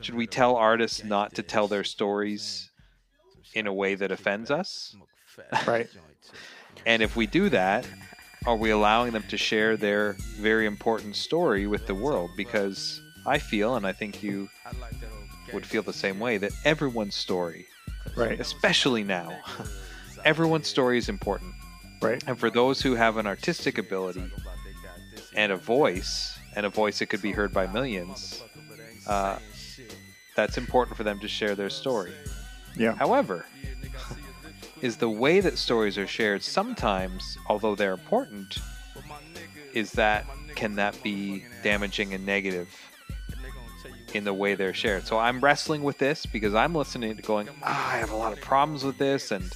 Speaker 5: Should we tell artists not to tell their stories in a way that offends us?
Speaker 8: right.
Speaker 5: And if we do that, are we allowing them to share their very important story with the world? Because I feel, and I think you would feel the same way, that everyone's story,
Speaker 8: Right.
Speaker 5: especially now, everyone's story is important.
Speaker 8: Right.
Speaker 5: And for those who have an artistic ability and a voice, and a voice that could be heard by millions, uh, that's important for them to share their story.
Speaker 8: Yeah.
Speaker 5: However, is the way that stories are shared sometimes, although they're important, is that can that be damaging and negative in the way they're shared? So I'm wrestling with this because I'm listening to going, ah, I have a lot of problems with this and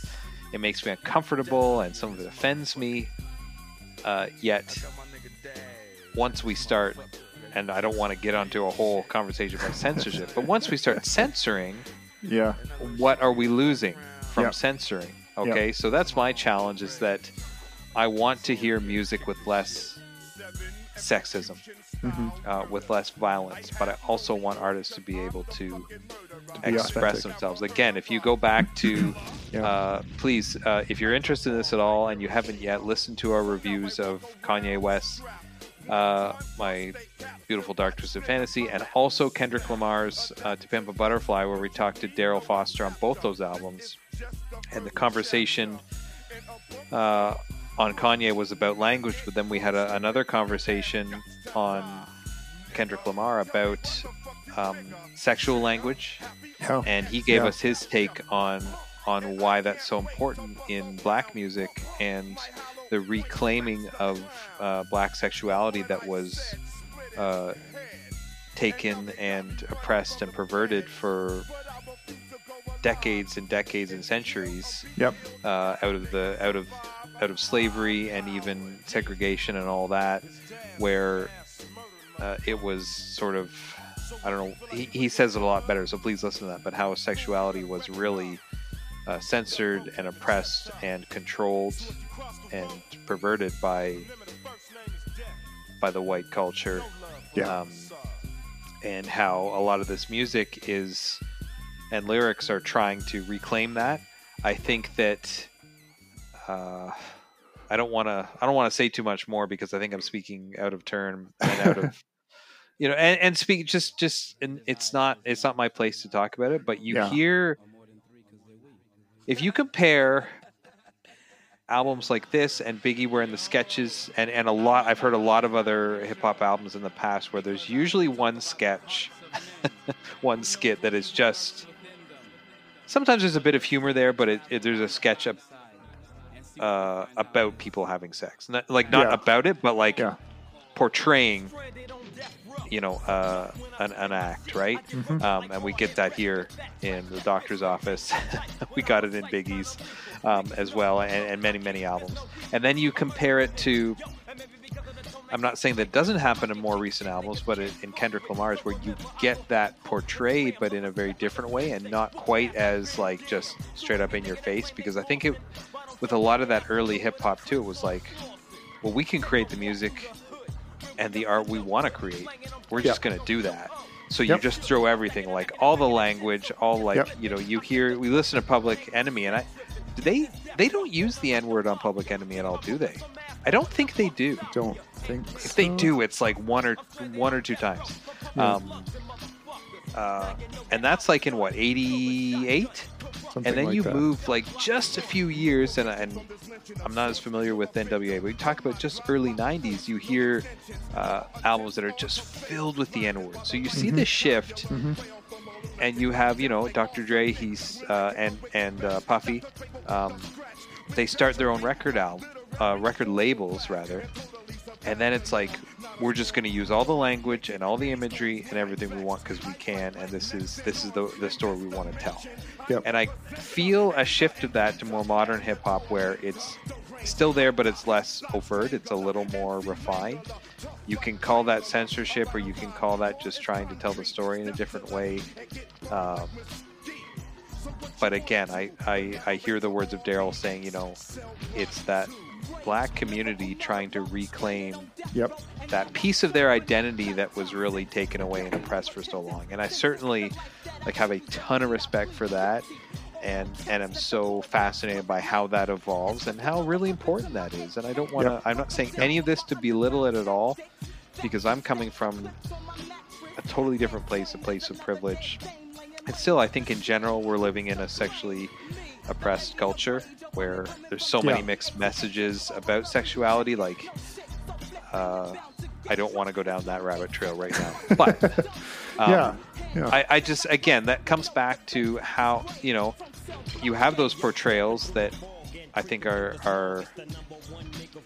Speaker 5: it makes me uncomfortable and some of it offends me. Uh, yet, once we start, and I don't want to get onto a whole conversation about censorship, but once we start censoring,
Speaker 8: Yeah.
Speaker 5: what are we losing from
Speaker 8: Yep.
Speaker 5: censoring? Okay, so that's my challenge is that I want to hear music with less sexism,
Speaker 8: Mm-hmm.
Speaker 5: uh, with less violence, but I also want artists to be able to,
Speaker 8: be
Speaker 5: express
Speaker 8: authentic.
Speaker 5: themselves. Again, if you go back to,
Speaker 8: Yeah.
Speaker 5: uh, please, uh, if you're interested in this at all and you haven't yet, listen to our reviews of Kanye West, uh, my beautiful Dark Twisted Fantasy, and also Kendrick Lamar's uh, To Pimp a Butterfly, where we talked to Daryl Foster on both those albums. And the conversation uh, on Kanye was about language, but then we had a, another conversation on Kendrick Lamar about um, sexual language,
Speaker 8: Yeah.
Speaker 5: and he gave
Speaker 8: Yeah.
Speaker 5: us his take on on why that's so important in black music and the reclaiming of uh, black sexuality that was uh, taken and oppressed and perverted for decades and decades and centuries
Speaker 8: Yep.
Speaker 5: uh, out of the out of out of slavery and even segregation and all that, where uh, it was sort of I don't know. He, he says it a lot better, so please listen to that. But how sexuality was really uh, censored and oppressed and controlled and perverted by by the white culture,
Speaker 8: Yeah.
Speaker 5: um, and how a lot of this music is and lyrics are trying to reclaim that. I think that uh, I don't want to I don't want to say too much more because I think I'm speaking out of turn and out of you know and, and speak just just and it's not it's not my place to talk about it but you
Speaker 8: Yeah.
Speaker 5: hear if you compare albums like this and Biggie were in the sketches and and a lot I've heard a lot of other hip hop albums in the past where there's usually one sketch one skit that is just sometimes there's a bit of humor there but it, it, there's a sketch of, uh, about people having sex. Not, like not
Speaker 8: Yeah.
Speaker 5: about it but like
Speaker 8: Yeah.
Speaker 5: portraying you know uh, an, an act right? Um, and we get that here in the doctor's office. We got it in biggies um, as well and, and many many albums. And then you compare it to i'm not saying that it doesn't happen in more recent albums but in kendrick lamar's where you get that portrayed but in a very different way and not quite as like just straight up in your face because i think it with a lot of that early hip-hop too it was like well we can create the music and the art we want to create. We're just going to do that. So you
Speaker 8: Yep.
Speaker 5: just throw everything, like all the language, all like
Speaker 8: Yep.
Speaker 5: you know, you hear. We listen to Public Enemy, and I they they don't use the N word on Public Enemy at all, do they? I don't think they do.
Speaker 8: Don't think
Speaker 5: If they do, it's like one or one or two times. Um, uh, and that's like in what eighty eight
Speaker 8: Something
Speaker 5: and then
Speaker 8: like
Speaker 5: you
Speaker 8: that.
Speaker 5: move like just a few years and, and i'm not as familiar with nwa but we talk about just early 90s you hear uh, albums that are just filled with the n-word. So you see the shift and you have you know dr dre he's uh, and and uh, puffy um, they start their own record album uh, record labels rather and then it's like we're just going to use all the language and all the imagery and everything we want because we can and this is this is the, the story we want to tell.
Speaker 8: Yep.
Speaker 5: and i feel a shift of that to more modern hip-hop where it's still there but it's less overt it's a little more refined. You can call that censorship or you can call that just trying to tell the story in a different way. Um, but again I, I i hear the words of daryl saying you know it's that black community trying to reclaim
Speaker 8: Yep.
Speaker 5: that piece of their identity that was really taken away and oppressed for so long. And I certainly like have a ton of respect for that and and I'm so fascinated by how that evolves and how really important that is. And I don't want to
Speaker 8: Yep.
Speaker 5: I'm not saying any of this to belittle it at all because I'm coming from a totally different place, a place of privilege. And still I think in general we're living in a sexually oppressed culture where there's so many
Speaker 8: Yeah.
Speaker 5: mixed messages about sexuality like uh, I don't want to go down that rabbit trail right now. But um,
Speaker 8: yeah. Yeah.
Speaker 5: I, I just again that comes back to how you know you have those portrayals that I think are are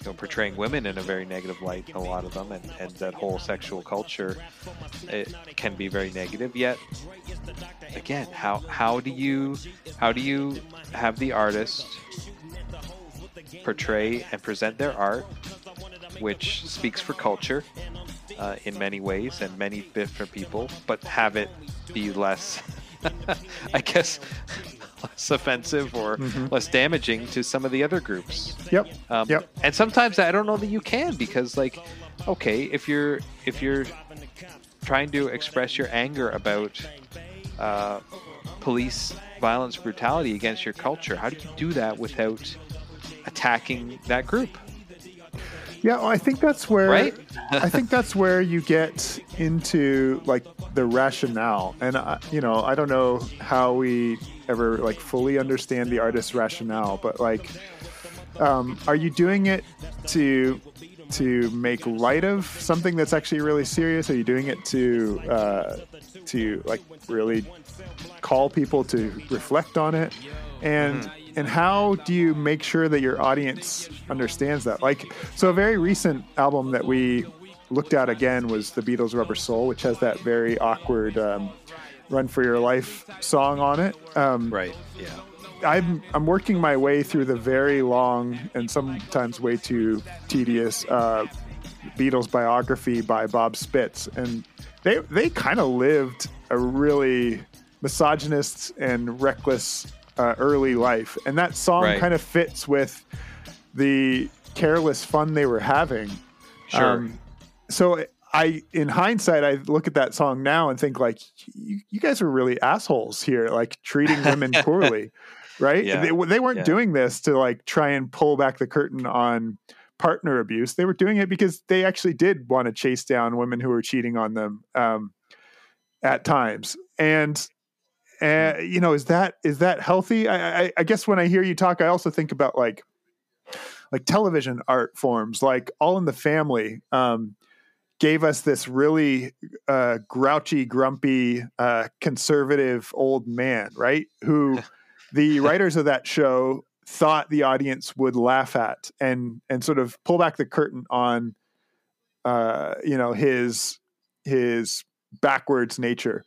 Speaker 5: you know, portraying women in a very negative light. A lot of them, and, and that whole sexual culture it can be very negative. Yet again, how how do you how do you have the artist portray and present their art, which speaks for culture uh, in many ways and many different people, but have it be less, I guess, less offensive or less damaging to some of the other groups.
Speaker 8: Yep.
Speaker 5: Um,
Speaker 8: Yep.
Speaker 5: And sometimes I don't know that you can because, like, okay, if you're if you're trying to express your anger about uh, police violence, brutality against your culture, how do you do that without attacking that group?
Speaker 8: Yeah, well, I think that's where
Speaker 5: Right?
Speaker 8: I think that's where you get into like the rationale, and I, you know, I don't know how we ever like fully understand the artist's rationale, but like, um, are you doing it to to make light of something that's actually really serious? Are you doing it to uh, to like really call people to reflect on it? And and how do you make sure that your audience understands that? Like, so a very recent album that we looked at again was the Beatles' Rubber Soul, which has that very awkward um, "Run for Your Life" song on it. Um,
Speaker 5: Right. Yeah.
Speaker 8: I'm I'm working my way through the very long and sometimes way too tedious uh, Beatles biography by Bob Spitz, and they they kind of lived a really misogynist and reckless uh, early life, and that song
Speaker 5: Right.
Speaker 8: kind of fits with the careless fun they were having.
Speaker 5: Sure.
Speaker 8: Um, so I, in hindsight, I look at that song now and think like, you, you guys are really assholes here, like treating women poorly, right?
Speaker 5: Yeah.
Speaker 8: They, they weren't
Speaker 5: Yeah.
Speaker 8: doing this to like try and pull back the curtain on partner abuse. They were doing it because they actually did want to chase down women who were cheating on them um, at times. And uh, you know, is that is that healthy? I, I, I guess when I hear you talk, I also think about like like television art forms, like All in the Family. Um, gave us this really uh, grouchy, grumpy, uh, conservative old man, right? Who the writers of that show thought the audience would laugh at and and sort of pull back the curtain on, uh, you know, his his backwards nature.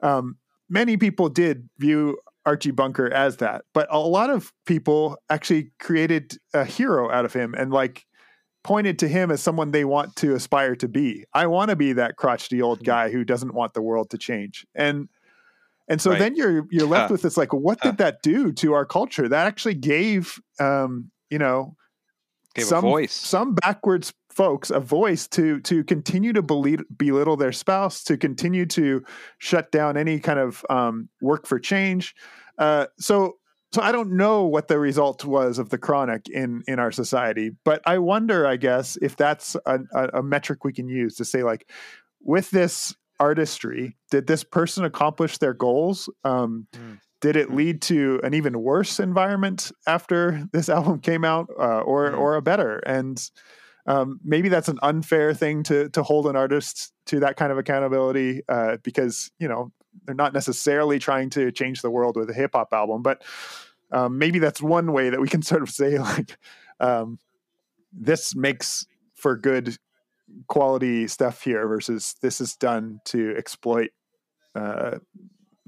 Speaker 8: Um, many people did view Archie Bunker as that, but a lot of people actually created a hero out of him and like pointed to him as someone they want to aspire to be. I want to be that crotchety old guy who doesn't want the world to change. And and so
Speaker 5: Right.
Speaker 8: then you're you're left
Speaker 5: Huh.
Speaker 8: with this like, what did that do to our culture? That actually gave um, you know,
Speaker 5: Gave a
Speaker 8: some
Speaker 5: voice.
Speaker 8: some backwards folks a voice to to continue to belit- belittle their spouse, to continue to shut down any kind of um, work for change. Uh, so so I don't know what the result was of the chronic in in our society, but I wonder, I guess, if that's a, a, a metric we can use to say like, with this artistry, did this person accomplish their goals? Um,
Speaker 5: Mm.
Speaker 8: Did it lead to an even worse environment after this album came out, uh, or
Speaker 5: Mm.
Speaker 8: or a better? And um, maybe that's an unfair thing to to hold an artist to that kind of accountability uh, because you know they're not necessarily trying to change the world with a hip hop album, but um, maybe that's one way that we can sort of say like um, this makes for good quality stuff here versus this is done to exploit uh,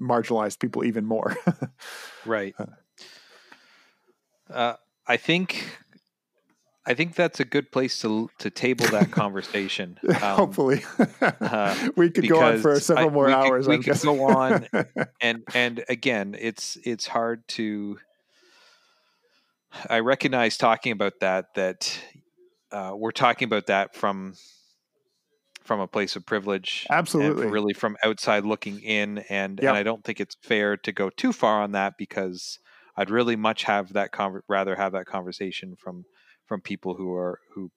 Speaker 8: marginalized people even more.
Speaker 5: Right. Uh, I think I think that's a good place to to table that conversation. Um,
Speaker 8: Hopefully,
Speaker 5: uh,
Speaker 8: we could go on for several
Speaker 5: I-
Speaker 8: more
Speaker 5: we could-
Speaker 8: hours.
Speaker 5: we
Speaker 8: I'm
Speaker 5: could go on. and and again, it's it's hard to. I recognize talking about that that uh, we're talking about that from from a place of privilege,
Speaker 8: Absolutely.
Speaker 5: really from outside looking in, and
Speaker 8: Yeah.
Speaker 5: and I don't think it's fair to go too far on that because I'd really much have that conver- rather have that conversation from from people who are who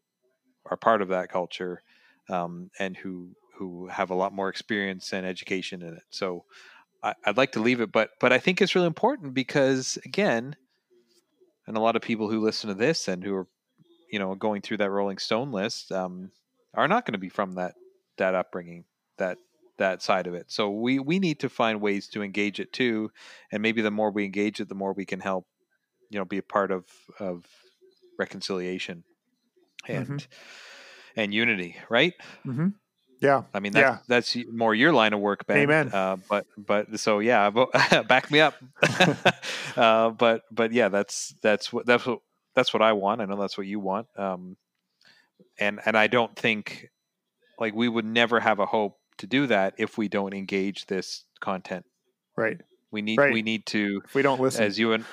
Speaker 5: are part of that culture um, and who who have a lot more experience and education in it. So I, I'd like to leave it, but but I think it's really important because again, and a lot of people who listen to this and who are you know going through that Rolling Stone list um, are not going to be from that that upbringing that that side of it. So we we need to find ways to engage it too, and maybe the more we engage it, the more we can help you know be a part of of reconciliation and and unity, right?
Speaker 8: hmm Yeah,
Speaker 5: I mean, that's,
Speaker 8: Yeah.
Speaker 5: that's more your line of work, Ben.
Speaker 8: Amen.
Speaker 5: Uh, but but so yeah, back me up. uh, but but yeah, that's that's what that's what that's what I want. I know that's what you want. Um, and and I don't think like we would never have a hope to do that if we don't engage this content.
Speaker 8: right.
Speaker 5: We need
Speaker 8: Right.
Speaker 5: we need to
Speaker 8: If we don't listen,
Speaker 5: as you and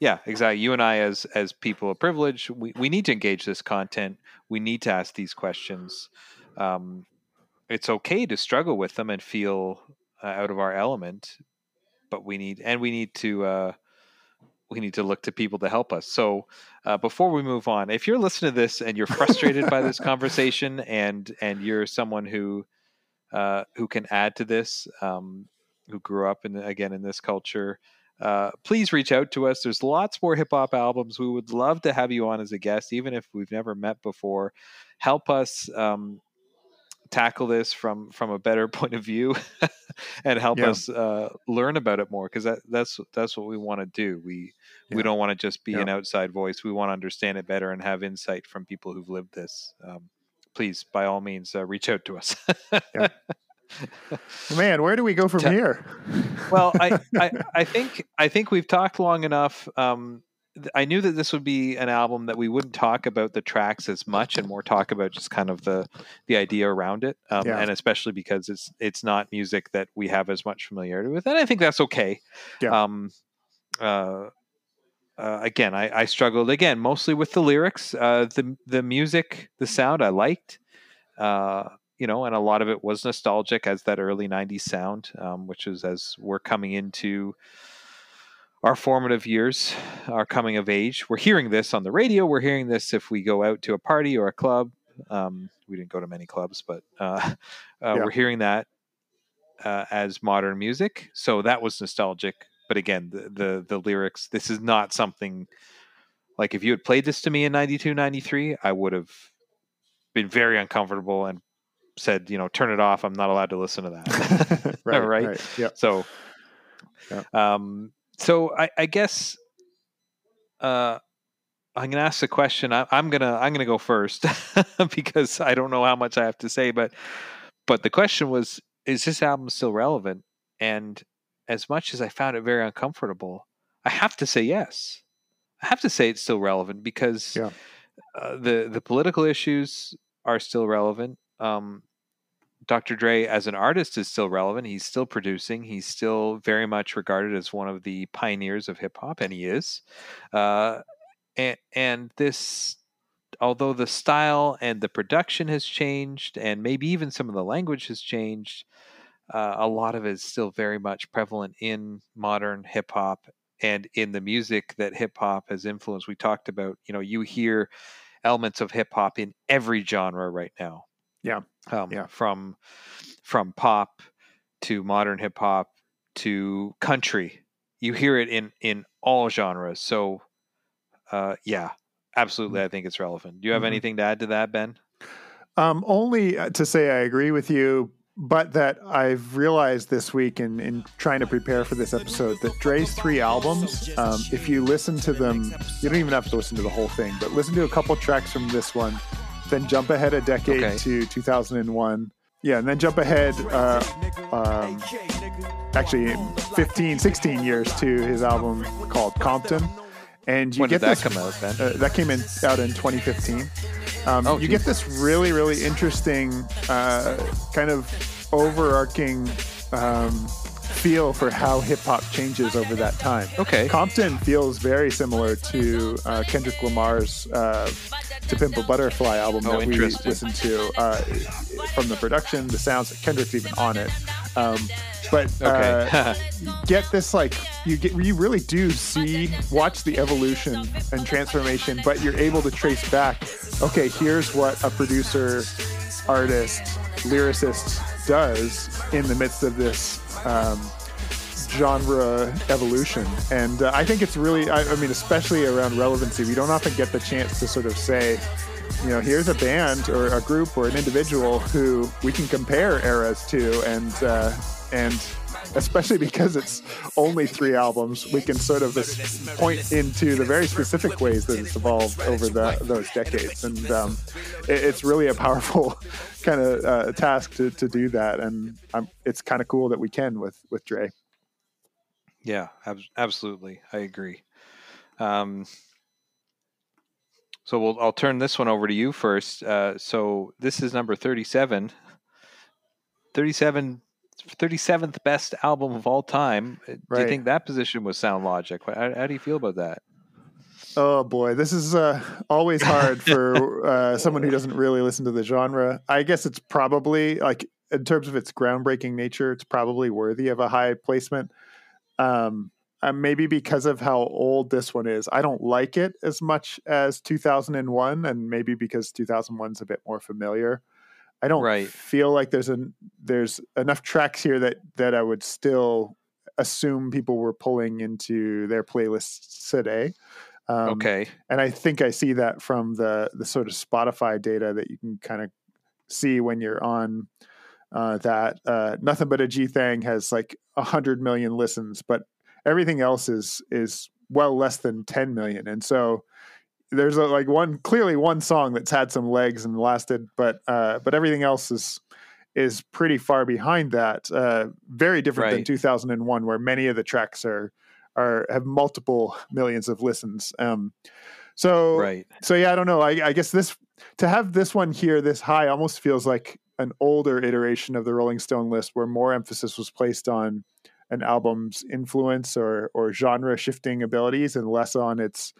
Speaker 5: yeah exactly. You and i as as people of privilege we, we need to engage this content. We need to ask these questions. Um, it's okay to struggle with them and feel uh, out of our element but we need and we need to uh, we need to look to people to help us. So uh, before we move on if you're listening to this and you're frustrated by this conversation and and you're someone who uh, who can add to this um, who grew up in again in this culture uh, please reach out to us. There's lots more hip hop albums. We would love to have you on as a guest, even if we've never met before. Help us um, tackle this from from a better point of view and help
Speaker 8: Yeah.
Speaker 5: us uh, learn about it more because that that's that's what we want to do we
Speaker 8: Yeah.
Speaker 5: we don't want to just be
Speaker 8: Yeah.
Speaker 5: an outside voice we want to understand it better and have insight from people who've lived this um, please by all means uh, reach out to us.
Speaker 8: Man, where do we go from here?
Speaker 5: well I, I i think i think we've talked long enough um i knew that this would be an album that we wouldn't talk about the tracks as much and more talk about just kind of the the idea around it um,
Speaker 8: Yeah.
Speaker 5: and especially because it's it's not music that we have as much familiarity with and i think that's okay
Speaker 8: Yeah.
Speaker 5: um uh uh, again, I, I struggled again mostly with the lyrics. Uh, the the music, the sound, I liked. You know, and a lot of it was nostalgic as that early '90s sound, um, which is as we're coming into our formative years, our coming of age. We're hearing this on the radio. We're hearing this if we go out to a party or a club. Um, we didn't go to many clubs, but uh, uh,
Speaker 8: Yeah.
Speaker 5: we're hearing that uh, as modern music. So that was nostalgic. But again, the, the the lyrics. This is not something like if you had played this to me in 92, 93, I would have been very uncomfortable and said, you know, turn it off. I'm not allowed to listen to that.
Speaker 8: right,
Speaker 5: right.
Speaker 8: right. Yeah.
Speaker 5: So, um, so I, I guess uh, I'm gonna ask the question. I, I'm gonna I'm gonna go first because I don't know how much I have to say, but but the question was, is this album still relevant? And as much as I found it very uncomfortable, I have to say yes. I have to say it's still relevant because
Speaker 8: Yeah.
Speaker 5: uh, the the political issues are still relevant. Um, Dr. Dre as an artist is still relevant. He's still producing. He's still very much regarded as one of the pioneers of hip hop, and he is. Uh, and and this, although the style and the production has changed, and maybe even some of the language has changed, uh, a lot of it is still very much prevalent in modern hip hop and in the music that hip hop has influenced. We talked about, you know, you hear elements of hip hop in every genre right now.
Speaker 8: Yeah.
Speaker 5: Um,
Speaker 8: Yeah.
Speaker 5: From from pop to modern hip hop to country, you hear it in in all genres. So, uh, yeah, absolutely, I think it's relevant. Do you have
Speaker 8: Mhm.
Speaker 5: anything to add to that, Ben?
Speaker 8: Um, only uh, to say I agree with you, but that I've realized this week in, in trying to prepare for this episode that Dre's three albums, um, if you listen to them, you don't even have to listen to the whole thing, but listen to a couple tracks from this one, then jump ahead a decade
Speaker 5: Okay.
Speaker 8: to 2001. Yeah, and then jump ahead, uh, um, actually 15, 16 years to his album called Compton. And you
Speaker 5: When
Speaker 8: get
Speaker 5: did that
Speaker 8: this,
Speaker 5: come out, Ben?
Speaker 8: uh, that came in out in 2015. Um,
Speaker 5: Oh,
Speaker 8: you get this really, really interesting uh, kind of overarching um, feel for how hip hop changes over that time.
Speaker 5: Okay.
Speaker 8: Compton feels very similar to uh, Kendrick Lamar's uh, "To Pimp a Butterfly" album
Speaker 5: Oh,
Speaker 8: that we listened to. Uh, from the production, the sounds, Kendrick's even on it. Um, but uh,
Speaker 5: Okay.
Speaker 8: get this like you get you really do see watch the evolution and transformation but you're able to trace back okay here's what a producer artist lyricist does in the midst of this um, genre evolution. And uh, i think it's really I, I mean especially around relevancy we don't often get the chance to sort of say you know here's a band or a group or an individual who we can compare eras to and uh, and especially because it's only three albums we can sort of point into the very specific ways that it's evolved over the, those decades and um, it, it's really a powerful kind of uh, task to, to do that and um, it's kind of cool that we can with with Dre
Speaker 5: Yeah, ab- absolutely. I agree. Um, so we'll, I'll turn this one over to you first. Uh, so this is number 37. 37 37th best album of all time. Uh, Do you think that position was sound logic? How, how do you feel about that?
Speaker 8: Oh boy, this is uh, always hard for uh, someone who doesn't really listen to the genre. I guess it's probably like in terms of its groundbreaking nature, it's probably worthy of a high placement. Um, uh, maybe because of how old this one is, I don't like it as much as 2001, and maybe because 2001 is a bit more familiar. I don't
Speaker 5: Right.
Speaker 8: feel like there's an there's enough tracks here that that I would still assume people were pulling into their playlists today. Um,
Speaker 5: okay.
Speaker 8: and I think I see that from the the sort of Spotify data that you can kind of see when you're on uh, that. Uh, Nothing but a G thing has like a hundred million listens, but everything else is is well less than 10 million. And so there's a, like one clearly one song that's had some legs and lasted, but uh, but everything else is is pretty far behind that. Uh, very different than 2001, where many of the tracks are are have multiple millions of listens. Um, so
Speaker 5: Right.
Speaker 8: so yeah, I don't know. I, I guess this to have this one here this high almost feels like an older iteration of the Rolling Stone list, where more emphasis was placed on an album's influence or or genre shifting abilities and less on its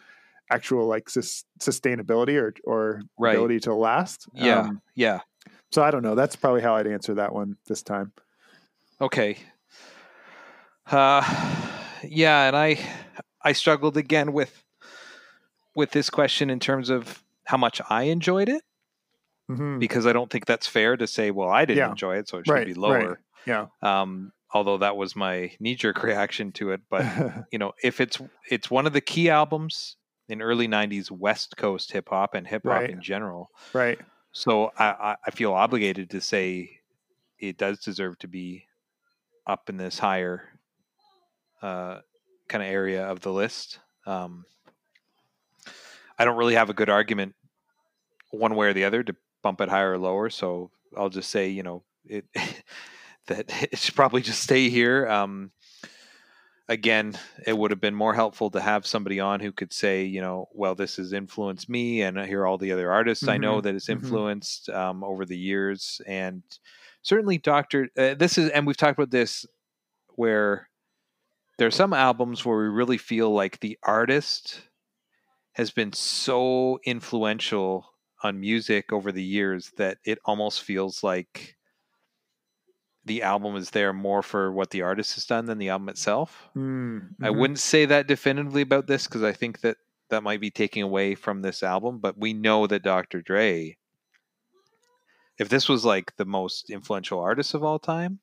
Speaker 8: actual like sus- sustainability or or
Speaker 5: Right.
Speaker 8: ability to last.
Speaker 5: Yeah.
Speaker 8: Um,
Speaker 5: yeah.
Speaker 8: so I don't know. That's probably how I'd answer that one this time.
Speaker 5: Okay. Uh, yeah, and I I struggled again with with this question in terms of how much I enjoyed it
Speaker 8: Mhm.
Speaker 5: because I don't think that's fair to say, well, I didn't
Speaker 8: Yeah.
Speaker 5: enjoy it, so it should
Speaker 8: Right,
Speaker 5: be
Speaker 8: right.
Speaker 5: lower.
Speaker 8: Yeah.
Speaker 5: Um, although that was my knee jerk reaction to it, but you know, if it's it's one of the key albums in early '90s West Coast hip hop and hip hop
Speaker 8: Right.
Speaker 5: in general,
Speaker 8: right.
Speaker 5: so I, I, I feel obligated to say it does deserve to be up in this higher uh, kind of area of the list. Um, I don't really have a good argument one way or the other to bump it higher or lower. So I'll just say, you know, it that it should probably just stay here. Um, again, it would have been more helpful to have somebody on who could say, you know, well, this has influenced me, and here are all the other artists I know
Speaker 8: Mhm,
Speaker 5: that it's
Speaker 8: mhm.
Speaker 5: influenced um, over the years, and certainly Doctor. Uh, this is, and we've talked about this where there are some albums where we really feel like the artist has been so influential on music over the years that it almost feels like the album is there more for what the artist has done than the album itself.
Speaker 8: Mm,
Speaker 5: I wouldn't say that definitively about this because I think that that might be taking away from this album, but we know that Dr. Dre, if this was like the most influential artist of all time,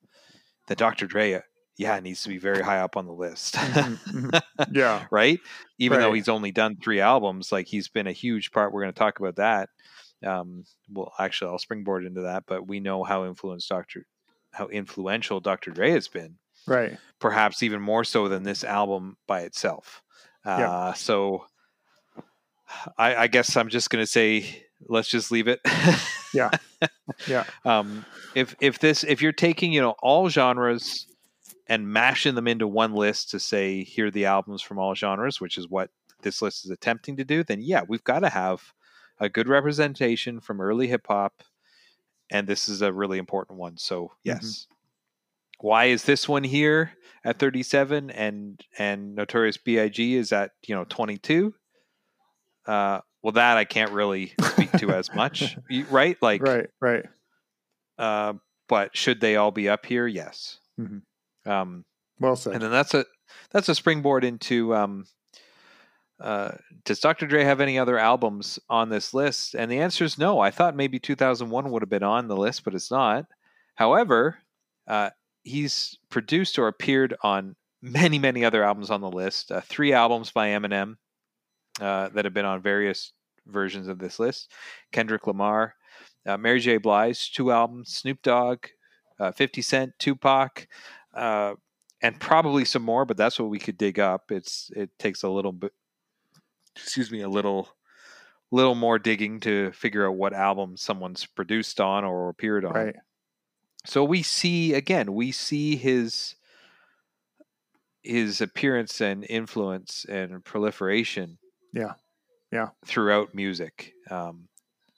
Speaker 5: that Dr. Dre, uh, yeah, needs to be very high up on the list.
Speaker 8: Mhm, mhm. Yeah.
Speaker 5: right? Even though he's only done three albums, like he's been a huge part. We're going to talk about that. Um, well, actually, I'll springboard into that, but we know how influenced Dr. how influential Dr. Dre has been,
Speaker 8: Right.
Speaker 5: perhaps even more so than this album by itself. Uh,
Speaker 8: Yeah.
Speaker 5: So, I, I guess I'm just going to say, let's just leave it.
Speaker 8: Yeah. Yeah.
Speaker 5: um, if if this if you're taking you know all genres and mashing them into one list to say here are the albums from all genres, which is what this list is attempting to do, then yeah, we've got to have a good representation from early hip hop, and this is a really important one. So yes, why is this one here at 37 and and Notorious B.I.G. is at you know 22? Uh, well, that I can't really speak to as much, right? Like,
Speaker 8: right. Right.
Speaker 5: uh, but should they all be up here? Yes.
Speaker 8: Mhm.
Speaker 5: Um,
Speaker 8: Well said.
Speaker 5: and then that's a that's a springboard into um, uh, does Dr. Dre have any other albums on this list? And the answer is no. I thought maybe 2001 would have been on the list, but it's not. However, uh, he's produced or appeared on many many other albums on the list. Uh, three albums by Eminem uh, that have been on various versions of this list. Kendrick Lamar, uh, Mary J. Blige, two albums. Snoop Dogg, uh, 50 Cent, Tupac, and probably some more. But that's what we could dig up. It's it takes a little bit, excuse me, a little little more digging to figure out what album someone's produced on or appeared on.
Speaker 8: right.
Speaker 5: So we see again, we see his his appearance and influence and proliferation.
Speaker 8: Yeah. Yeah.
Speaker 5: Throughout music, um,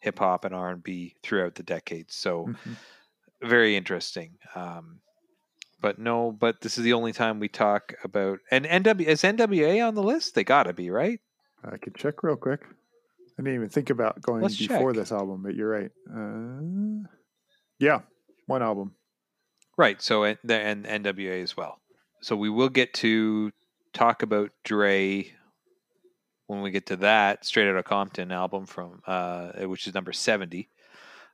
Speaker 5: hip hop and R and B throughout the decades. So
Speaker 8: Mhm.
Speaker 5: very interesting. Um, but no, but this is the only time we talk about and NW is NWA on the list. They gotta be right.
Speaker 8: I could check real quick. I didn't even think about going
Speaker 5: Let's
Speaker 8: before
Speaker 5: check.
Speaker 8: this album, but you're right. Uh, yeah, one album.
Speaker 5: Right. So and, and NWA as well. So we will get to talk about Dre when we get to that Straight Outta Compton album from uh, which is number seventy.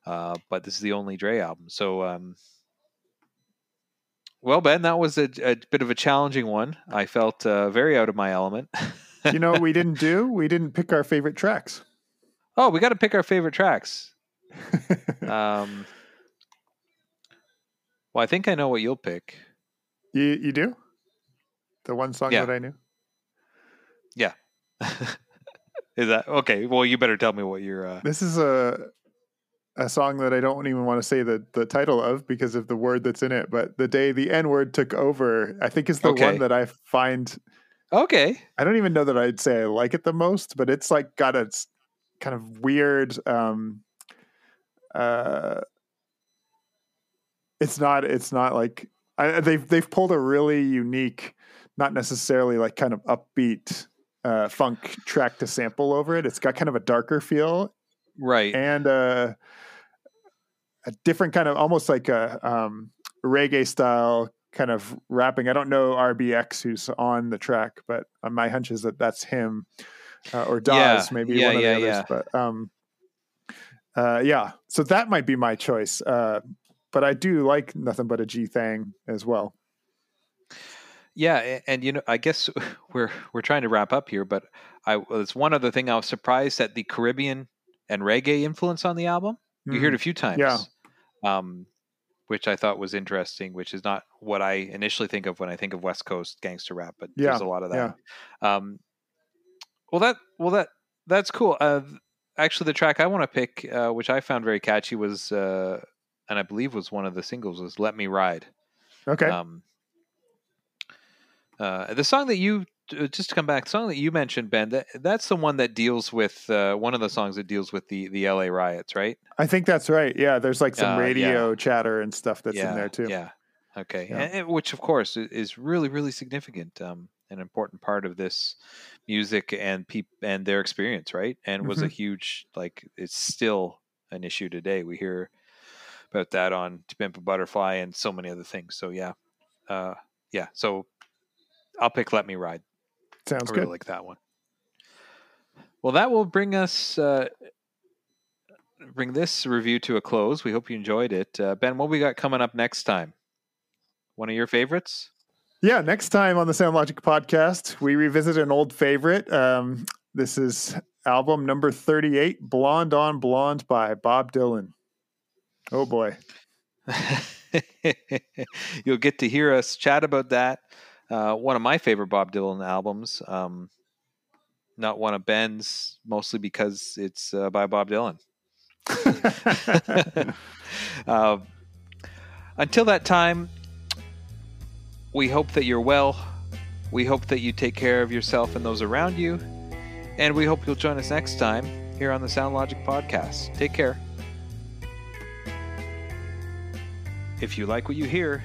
Speaker 5: Uh, but this is the only Dre album. So um, well, Ben, that was a, a bit of a challenging one. I felt uh, very out of my element.
Speaker 8: You know what we didn't do? We didn't pick our favorite tracks.
Speaker 5: oh, we got to pick our favorite tracks. Um, well, I think I know what you'll pick.
Speaker 8: you you do the one song
Speaker 5: Yeah.
Speaker 8: that I knew.
Speaker 5: Yeah. Is that okay? Well, you better tell me what you're. Uh,
Speaker 8: This is a a song that I don't even want to say the the title of because of the word that's in it. But the day the N word took over, I think is the
Speaker 5: Okay.
Speaker 8: one that I find.
Speaker 5: Okay.
Speaker 8: I don't even know that I'd say I like it the most, but it's like got a kind of weird. um uh It's not. It's not like I, they've they've pulled a really unique, not necessarily like kind of upbeat uh funk track to sample over it. It's got kind of a darker feel
Speaker 5: Right.
Speaker 8: and uh, a different kind of almost like a um, reggae style kind of rapping. I don't know RBX who's on the track, but uh, my hunch is that that's him uh, or Daz,
Speaker 5: Yeah,
Speaker 8: maybe
Speaker 5: yeah,
Speaker 8: one of
Speaker 5: yeah,
Speaker 8: the others. But um, uh, yeah, so that might be my choice. Uh, but I do like nothing but a G thing as well.
Speaker 5: Yeah, and you know, I guess we're we're trying to wrap up here, but I was one other thing I was surprised at the Caribbean and reggae influence on the album. You hear it a few times,
Speaker 8: Yeah.
Speaker 5: um, which I thought was interesting. Which is not what I initially think of when I think of West Coast gangster rap, but
Speaker 8: Yeah,
Speaker 5: there's a lot of that. Um, well, that well that that's cool. Uh, actually, the track I want to pick, uh, which I found very catchy, was uh, and I believe was one of the singles, was "Let Me Ride."
Speaker 8: Okay.
Speaker 5: Um, uh, the song that you just to come back, the song that you mentioned, Ben, that that's the one that deals with uh, one of the songs that deals with the the L.A. riots, right?
Speaker 8: I think that's right. Yeah, there's like some
Speaker 5: Uh, yeah.
Speaker 8: radio chatter and stuff that's
Speaker 5: yeah,
Speaker 8: in there too.
Speaker 5: Yeah. Okay.
Speaker 8: Yeah.
Speaker 5: And, which, of course, is really really significant, um, an important part of this music and peop and their experience, right? And was a
Speaker 8: Mm-hmm.
Speaker 5: huge like it's still an issue today. We hear about that on To Pimp a Butterfly and so many other things. So yeah, uh, yeah. So I'll pick Let Me Ride.
Speaker 8: Sounds
Speaker 5: I really
Speaker 8: good.
Speaker 5: like that one. Well, that will bring us uh, bring this review to a close. We hope you enjoyed it, uh, Ben. What we got coming up next time? One of your favorites?
Speaker 8: Yeah, next time on the Sound Logic podcast, we revisit an old favorite. Um, this is album number 38, Blonde on Blonde by Bob Dylan. Oh boy.
Speaker 5: You'll get to hear us chat about that. Uh, one of my favorite Bob Dylan albums. Um, not one of Ben's, mostly because it's uh, by Bob Dylan. uh, until that time, we hope that you're well. We hope that you take care of yourself and those around you. And we hope you'll join us next time here on the Sound Logic Podcast. Take care. If you like what you hear,